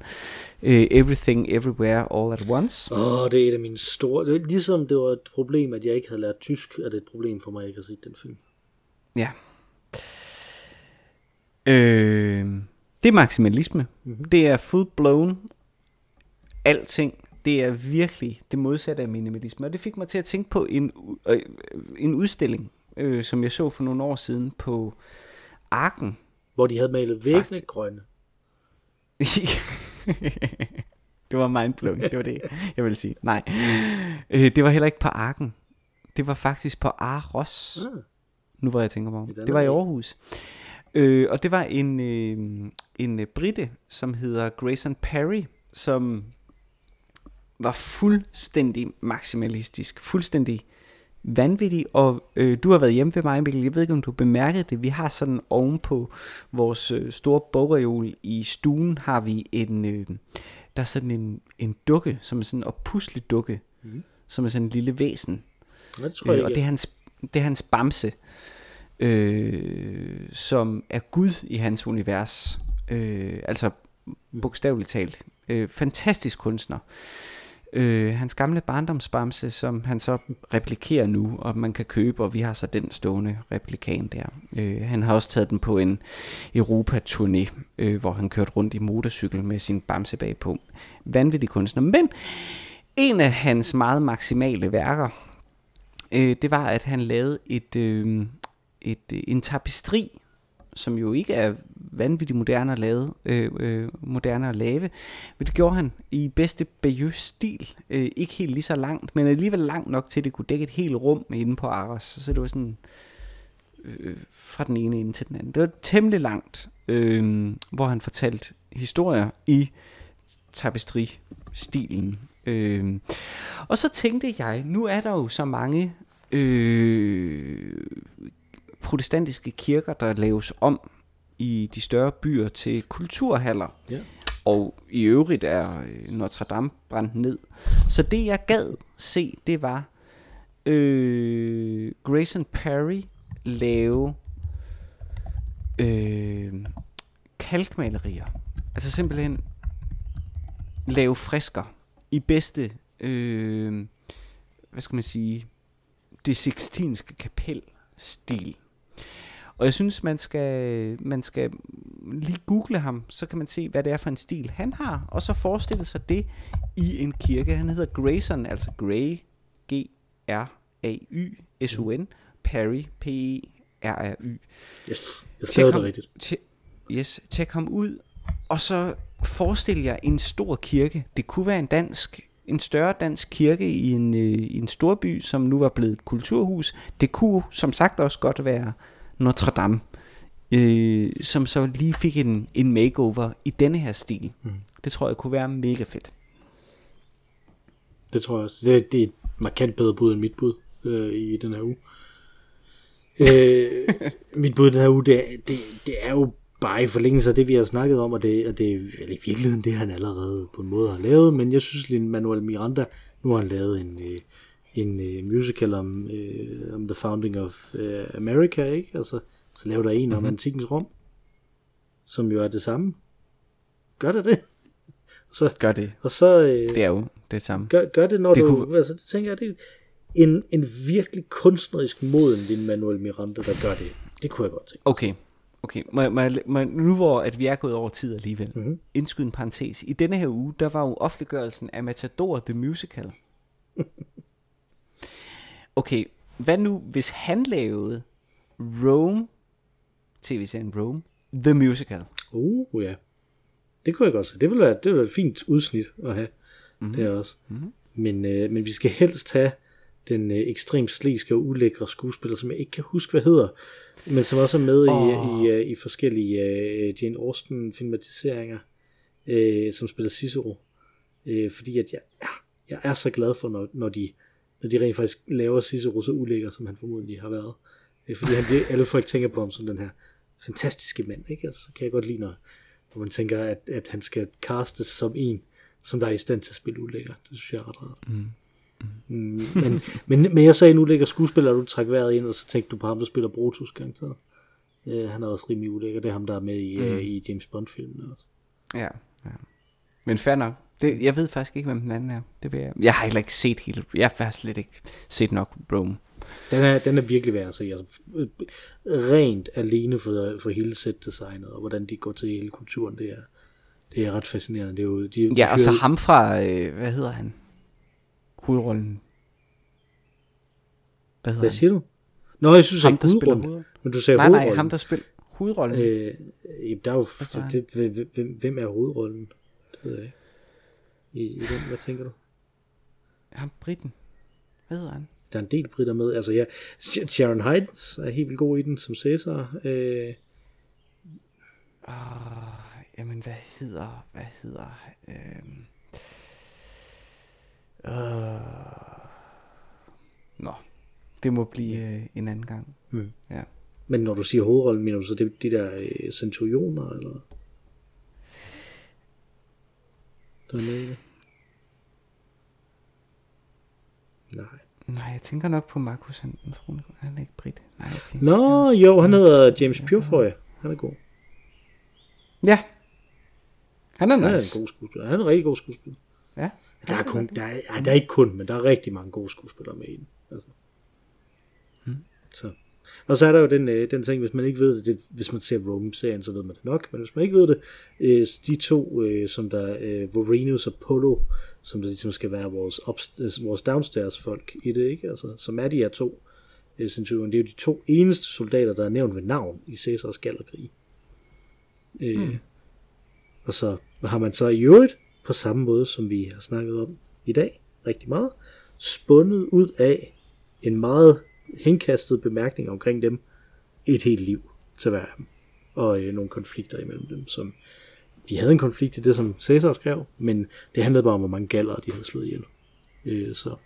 Øh, Everything, Everywhere, All at Once. Åh, oh, det er et af mine store... Det er ligesom det var et problem, at jeg ikke havde lært tysk, er det et problem for mig, at jeg ikke har set den film. Ja. Øh, det er maksimalisme. Mm-hmm. Det er full blown alting. Det er virkelig det modsatte af minimalisme. Og det fik mig til at tænke på en, øh, en udstilling, øh, som jeg så for nogle år siden på Arken. Hvor de havde malet væggene grønne. det var mindblowing, det var det, jeg vil sige. Nej, øh, det var heller ikke på Arken. Det var faktisk på Aros. Ah. Nu hvor jeg tænker på. Det var i Aarhus. Øh, og det var en, øh, en øh, brite, som hedder Grayson Perry, som var fuldstændig maksimalistisk, fuldstændig vanvittig, og øh, du har været hjemme ved mig, Mikkel, jeg ved ikke, om du bemærkede det, vi har sådan ovenpå vores øh, store bogreol i stuen, har vi en, øh, der er sådan en, en dukke, som er sådan en oppuslig dukke, mm. som er sådan en lille væsen, det tror jeg øh, og det er hans, det er hans bamse, øh, som er Gud i hans univers, øh, altså bogstaveligt talt, øh, fantastisk kunstner, øh, øh, hans gamle barndomsbamse, som han så replikerer nu, og man kan købe, og vi har så den stående replikan der. Øh, han har også taget den på en Europa-turné, øh, hvor han kørte rundt i motorcykel med sin bamse bagpå. Vanvittig kunstner. Men en af hans meget maksimale værker, øh, det var, at han lavede et, øh, et, øh, en tapestri, som jo ikke er vanvittigt moderne at lave, øh, øh, moderne at lave. Men det gjorde han i bedste Bayeux-stil. Øh, ikke helt lige så langt, men alligevel langt nok til, at det kunne dække et helt rum inde på Aros. Så det var sådan øh, fra den ene ende til den anden. Det var temmelig langt, øh, hvor han fortalte historier i tapestri-stilen. Øh, og så tænkte jeg, nu er der jo så mange øh, protestantiske kirker, der laves om i de større byer til kulturhaller. Ja. Og i øvrigt er øh, Notre Dame brændt ned. Så det jeg gad se, det var øh, Grayson Perry lave øh, kalkmalerier. Altså simpelthen lave frisker i bedste, øh, hvad skal man sige, det sixtinske kapel stil. Og jeg synes, man skal, man skal lige google ham, så kan man se, hvad det er for en stil han har, og så forestille sig det i en kirke. Han hedder Grayson, altså Gray, G-R-A-Y, S-O-N, Perry, P-E-R-R-Y. Yes, jeg sagde det rigtigt. Tjek, yes, tjek ham ud, og så forestil jer en stor kirke. Det kunne være en dansk en større dansk kirke i en, øh, i en storby, som nu var blevet et kulturhus. Det kunne som sagt også godt være Notre Dame, øh, som så lige fik en, en makeover i denne her stil. Mm. Det tror jeg kunne være mega fedt. Det tror jeg også. Det, det er et markant bedre bud end mit bud øh, i den her uge. øh, mit bud den her uge, det, det, det er jo bare i forlængelse af det, vi har snakket om, og det, og det er i virkeligheden det, han allerede på en måde har lavet, men jeg synes, at Manuel Miranda, nu har han lavet en, øh, en øh, musical om, øh, om The Founding of øh, America, ikke? Altså, så laver der en mm-hmm. om mhm. antikens Rom, som jo er det samme. Gør det det? så, gør det. Og så, øh, det er jo det samme. Gør, gør det, når det du... Kunne... Altså, det tænker jeg, det er en, en virkelig kunstnerisk moden din Manuel Miranda, der gør det. Det kunne jeg godt tænke. Okay, Okay, må, må, må, nu hvor at vi er gået over tid alligevel, mm-hmm. indskyde en parentes. I denne her uge, der var jo offentliggørelsen af Matador The Musical. okay, hvad nu, hvis han lavede Rome, tv-serien Rome, The Musical? Uh, ja. Det kunne jeg godt se. Det ville være, det ville være et fint udsnit at have. Mm-hmm. Det er også. Mm-hmm. Men, øh, men vi skal helst have den øh, ekstremt sliske og ulækre skuespiller, som jeg ikke kan huske, hvad hedder, men som også er med oh. i, i, øh, i forskellige uh, Jane Austen filmatiseringer, uh, som spiller Cicero. Uh, fordi at jeg, jeg er så glad for, når, når, de, når de rent faktisk laver Cicero så ulækker, som han formodentlig har været. Fordi han, alle folk tænker på ham som den her fantastiske mand, ikke? Altså, så kan jeg godt lide, når, når man tænker, at, at han skal castes som en, som der er i stand til at spille ulækker. Det synes jeg er ret rart. Mm. Mm, men, men, men jeg sagde, nu ligger skuespiller, og du trækker vejret ind, og så tænkte du på ham, der spiller Brutus karakter. Øh, han er også rimelig ulækker. Det er ham, der er med i, mm. øh, i James Bond-filmene også. Ja, ja. Men fair nok. Det, jeg ved faktisk ikke, hvem den anden er. Det vil jeg. jeg har heller ikke set hele... Jeg har slet ikke set nok Rome. Den er, den er virkelig værd at se. Altså, rent alene for, for hele set-designet, og hvordan de går til hele kulturen, det er, det er ret fascinerende. Det er jo, de, ja, og så ham fra... Øh, hvad hedder han? Hovedrollen. Hvad hedder Hvad siger han? du? Nå, jeg synes ham, ikke hovedrollen. Men du sagde nej, hovedrollen. Nej, ham der spiller hovedrollen. Øh, der er jo, det, det, hvem, hvem er hovedrollen? Jeg ikke. I, i den, hvad tænker du? Ham Britten. Hvad hedder han? Der er en del britter med. Altså ja, Sharon Hides er helt vildt god i den som Cæsar. Øh, uh, jamen, hvad hedder, hvad hedder, øh, uh, Nå, det må blive øh, en anden gang. Mm. Ja. Men når du siger hovedrollen, mener du så det, de der øh, centurioner, eller? Der er med i det? Nej. Nej, jeg tænker nok på Markus. Han, han er ikke brit. Nej, okay. Nå, jo, han hedder James Purefoy. Han er god. Ja. Han er nice. Han er en god skuespiller. Han er en rigtig god skuespiller. Ja. Der er, kun, der, er, der er ikke kun, men der er rigtig mange gode skuespillere med i den. Altså. Hmm. Så. Og så er der jo den, øh, den ting, hvis man ikke ved det, det hvis man ser Rome-serien, så ved man det nok, men hvis man ikke ved det, øh, de to, øh, som der, øh, Vorenus og Polo, som der ligesom skal være vores, up, vores downstairs folk i det, ikke? Altså, som er de her to centurion. Det er jo de to eneste soldater, der er nævnt ved navn i Caesars gallerkrig. Øh, hmm. Og så har man så i øvrigt, på samme måde som vi har snakket om i dag, rigtig meget, spundet ud af en meget henkastet bemærkning omkring dem et helt liv til hver af dem. Og øh, nogle konflikter imellem dem, som de havde en konflikt i det, som Caesar skrev, men det handlede bare om, hvor mange galler de havde slået ihjel. Øh, så,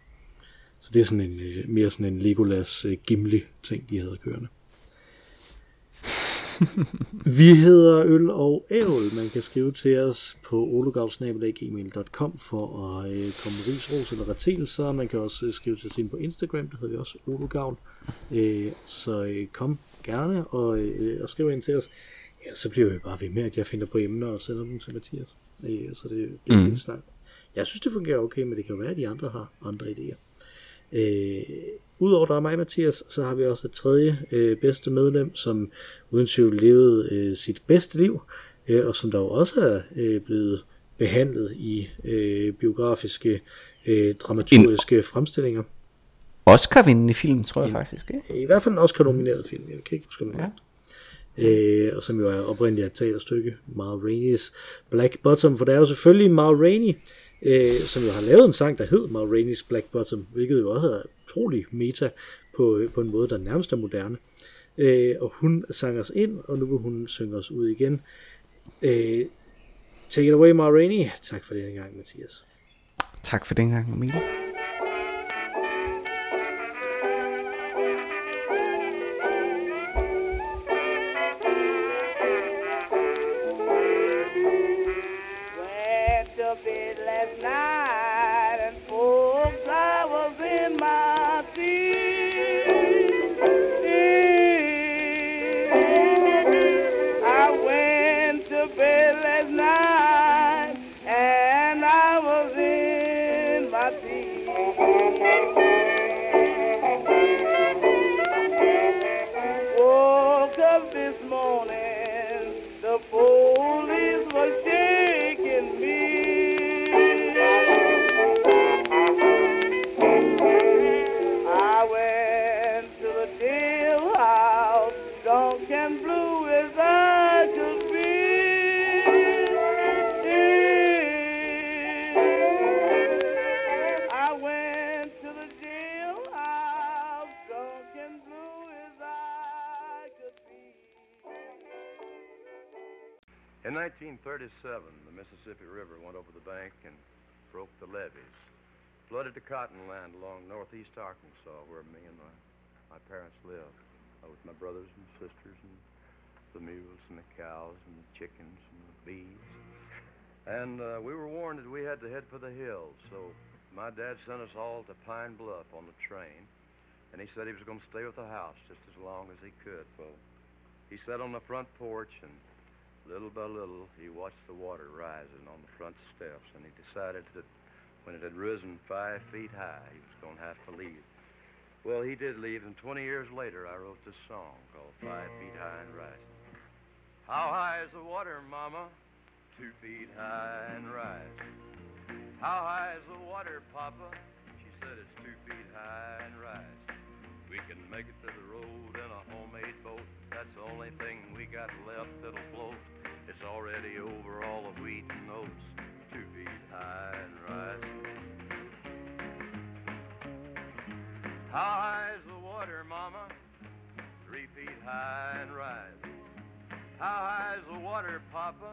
så det er sådan en, øh, mere sådan en Legolas øh, Gimli ting, de havde kørende. vi hedder Øl og Ævl. Man kan skrive til os på ologavsnabelag.gmail.com for at øh, komme med ris, ros eller retelser. Man kan også øh, skrive til os ind på Instagram, der hedder vi også Ologavn. Øh, så øh, kom gerne og, øh, og skriv ind til os. Ja, så bliver vi bare ved med, at jeg finder på emner og sender dem til Mathias. Øh, så det bliver mm. snak. Jeg synes, det fungerer okay, men det kan jo være, at de andre har andre idéer. Øh, Udover der er mig, Mathias, så har vi også et tredje øh, bedste medlem, som uden tvivl levede øh, sit bedste liv, øh, og som der jo også er øh, blevet behandlet i øh, biografiske, øh, dramaturgiske en fremstillinger. Oscar-vindende film, tror jeg en, faktisk. Ikke? I hvert fald en Oscar-nomineret film, jeg kan ikke huske, hvad ja. øh, og som jo er oprindeligt et teaterstykke, Mal Rainey's Black Bottom, for det er jo selvfølgelig Mal Rainey, øh, som jo har lavet en sang, der hed Mal Rainey's Black Bottom, hvilket jo også er utrolig meta på, øh, på en måde, der nærmest er moderne. Øh, og hun sang os ind, og nu vil hun synge os ud igen. Øh, take it away, Ma Rainey. Tak for den gang, Mathias. Tak for den gang, Emil. And uh, we were warned that we had to head for the hills, so my dad sent us all to Pine Bluff on the train, and he said he was going to stay with the house just as long as he could. Well, he sat on the front porch, and little by little, he watched the water rising on the front steps, and he decided that when it had risen five feet high, he was going to have to leave. Well, he did leave, and 20 years later, I wrote this song called Five Feet High and Rising. How high is the water, Mama? Two feet high and rising. How high is the water, Papa? She said it's two feet high and rising. We can make it to the road in a homemade boat. That's the only thing we got left that'll float. It's already over all the wheat and oats. Two feet high and rising. How high is the water, Mama? Three feet high and rising. How high is the water, Papa?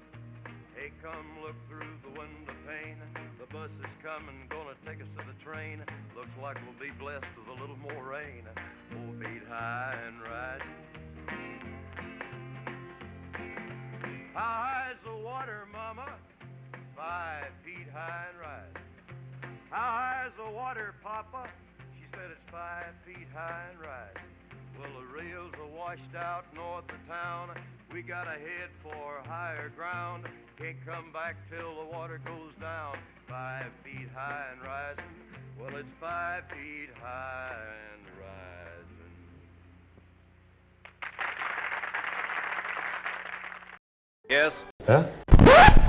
Hey, come look through the window pane. The bus is coming, gonna take us to the train. Looks like we'll be blessed with a little more rain. Four feet high and rising. How high is the water, Mama? Five feet high and rising. How high is the water, Papa? She said it's five feet high and rising. Well, the rails are washed out north of town. We got to head for higher ground. Can't come back till the water goes down. Five feet high and rising. Well, it's five feet high and rising. Yes. Ja?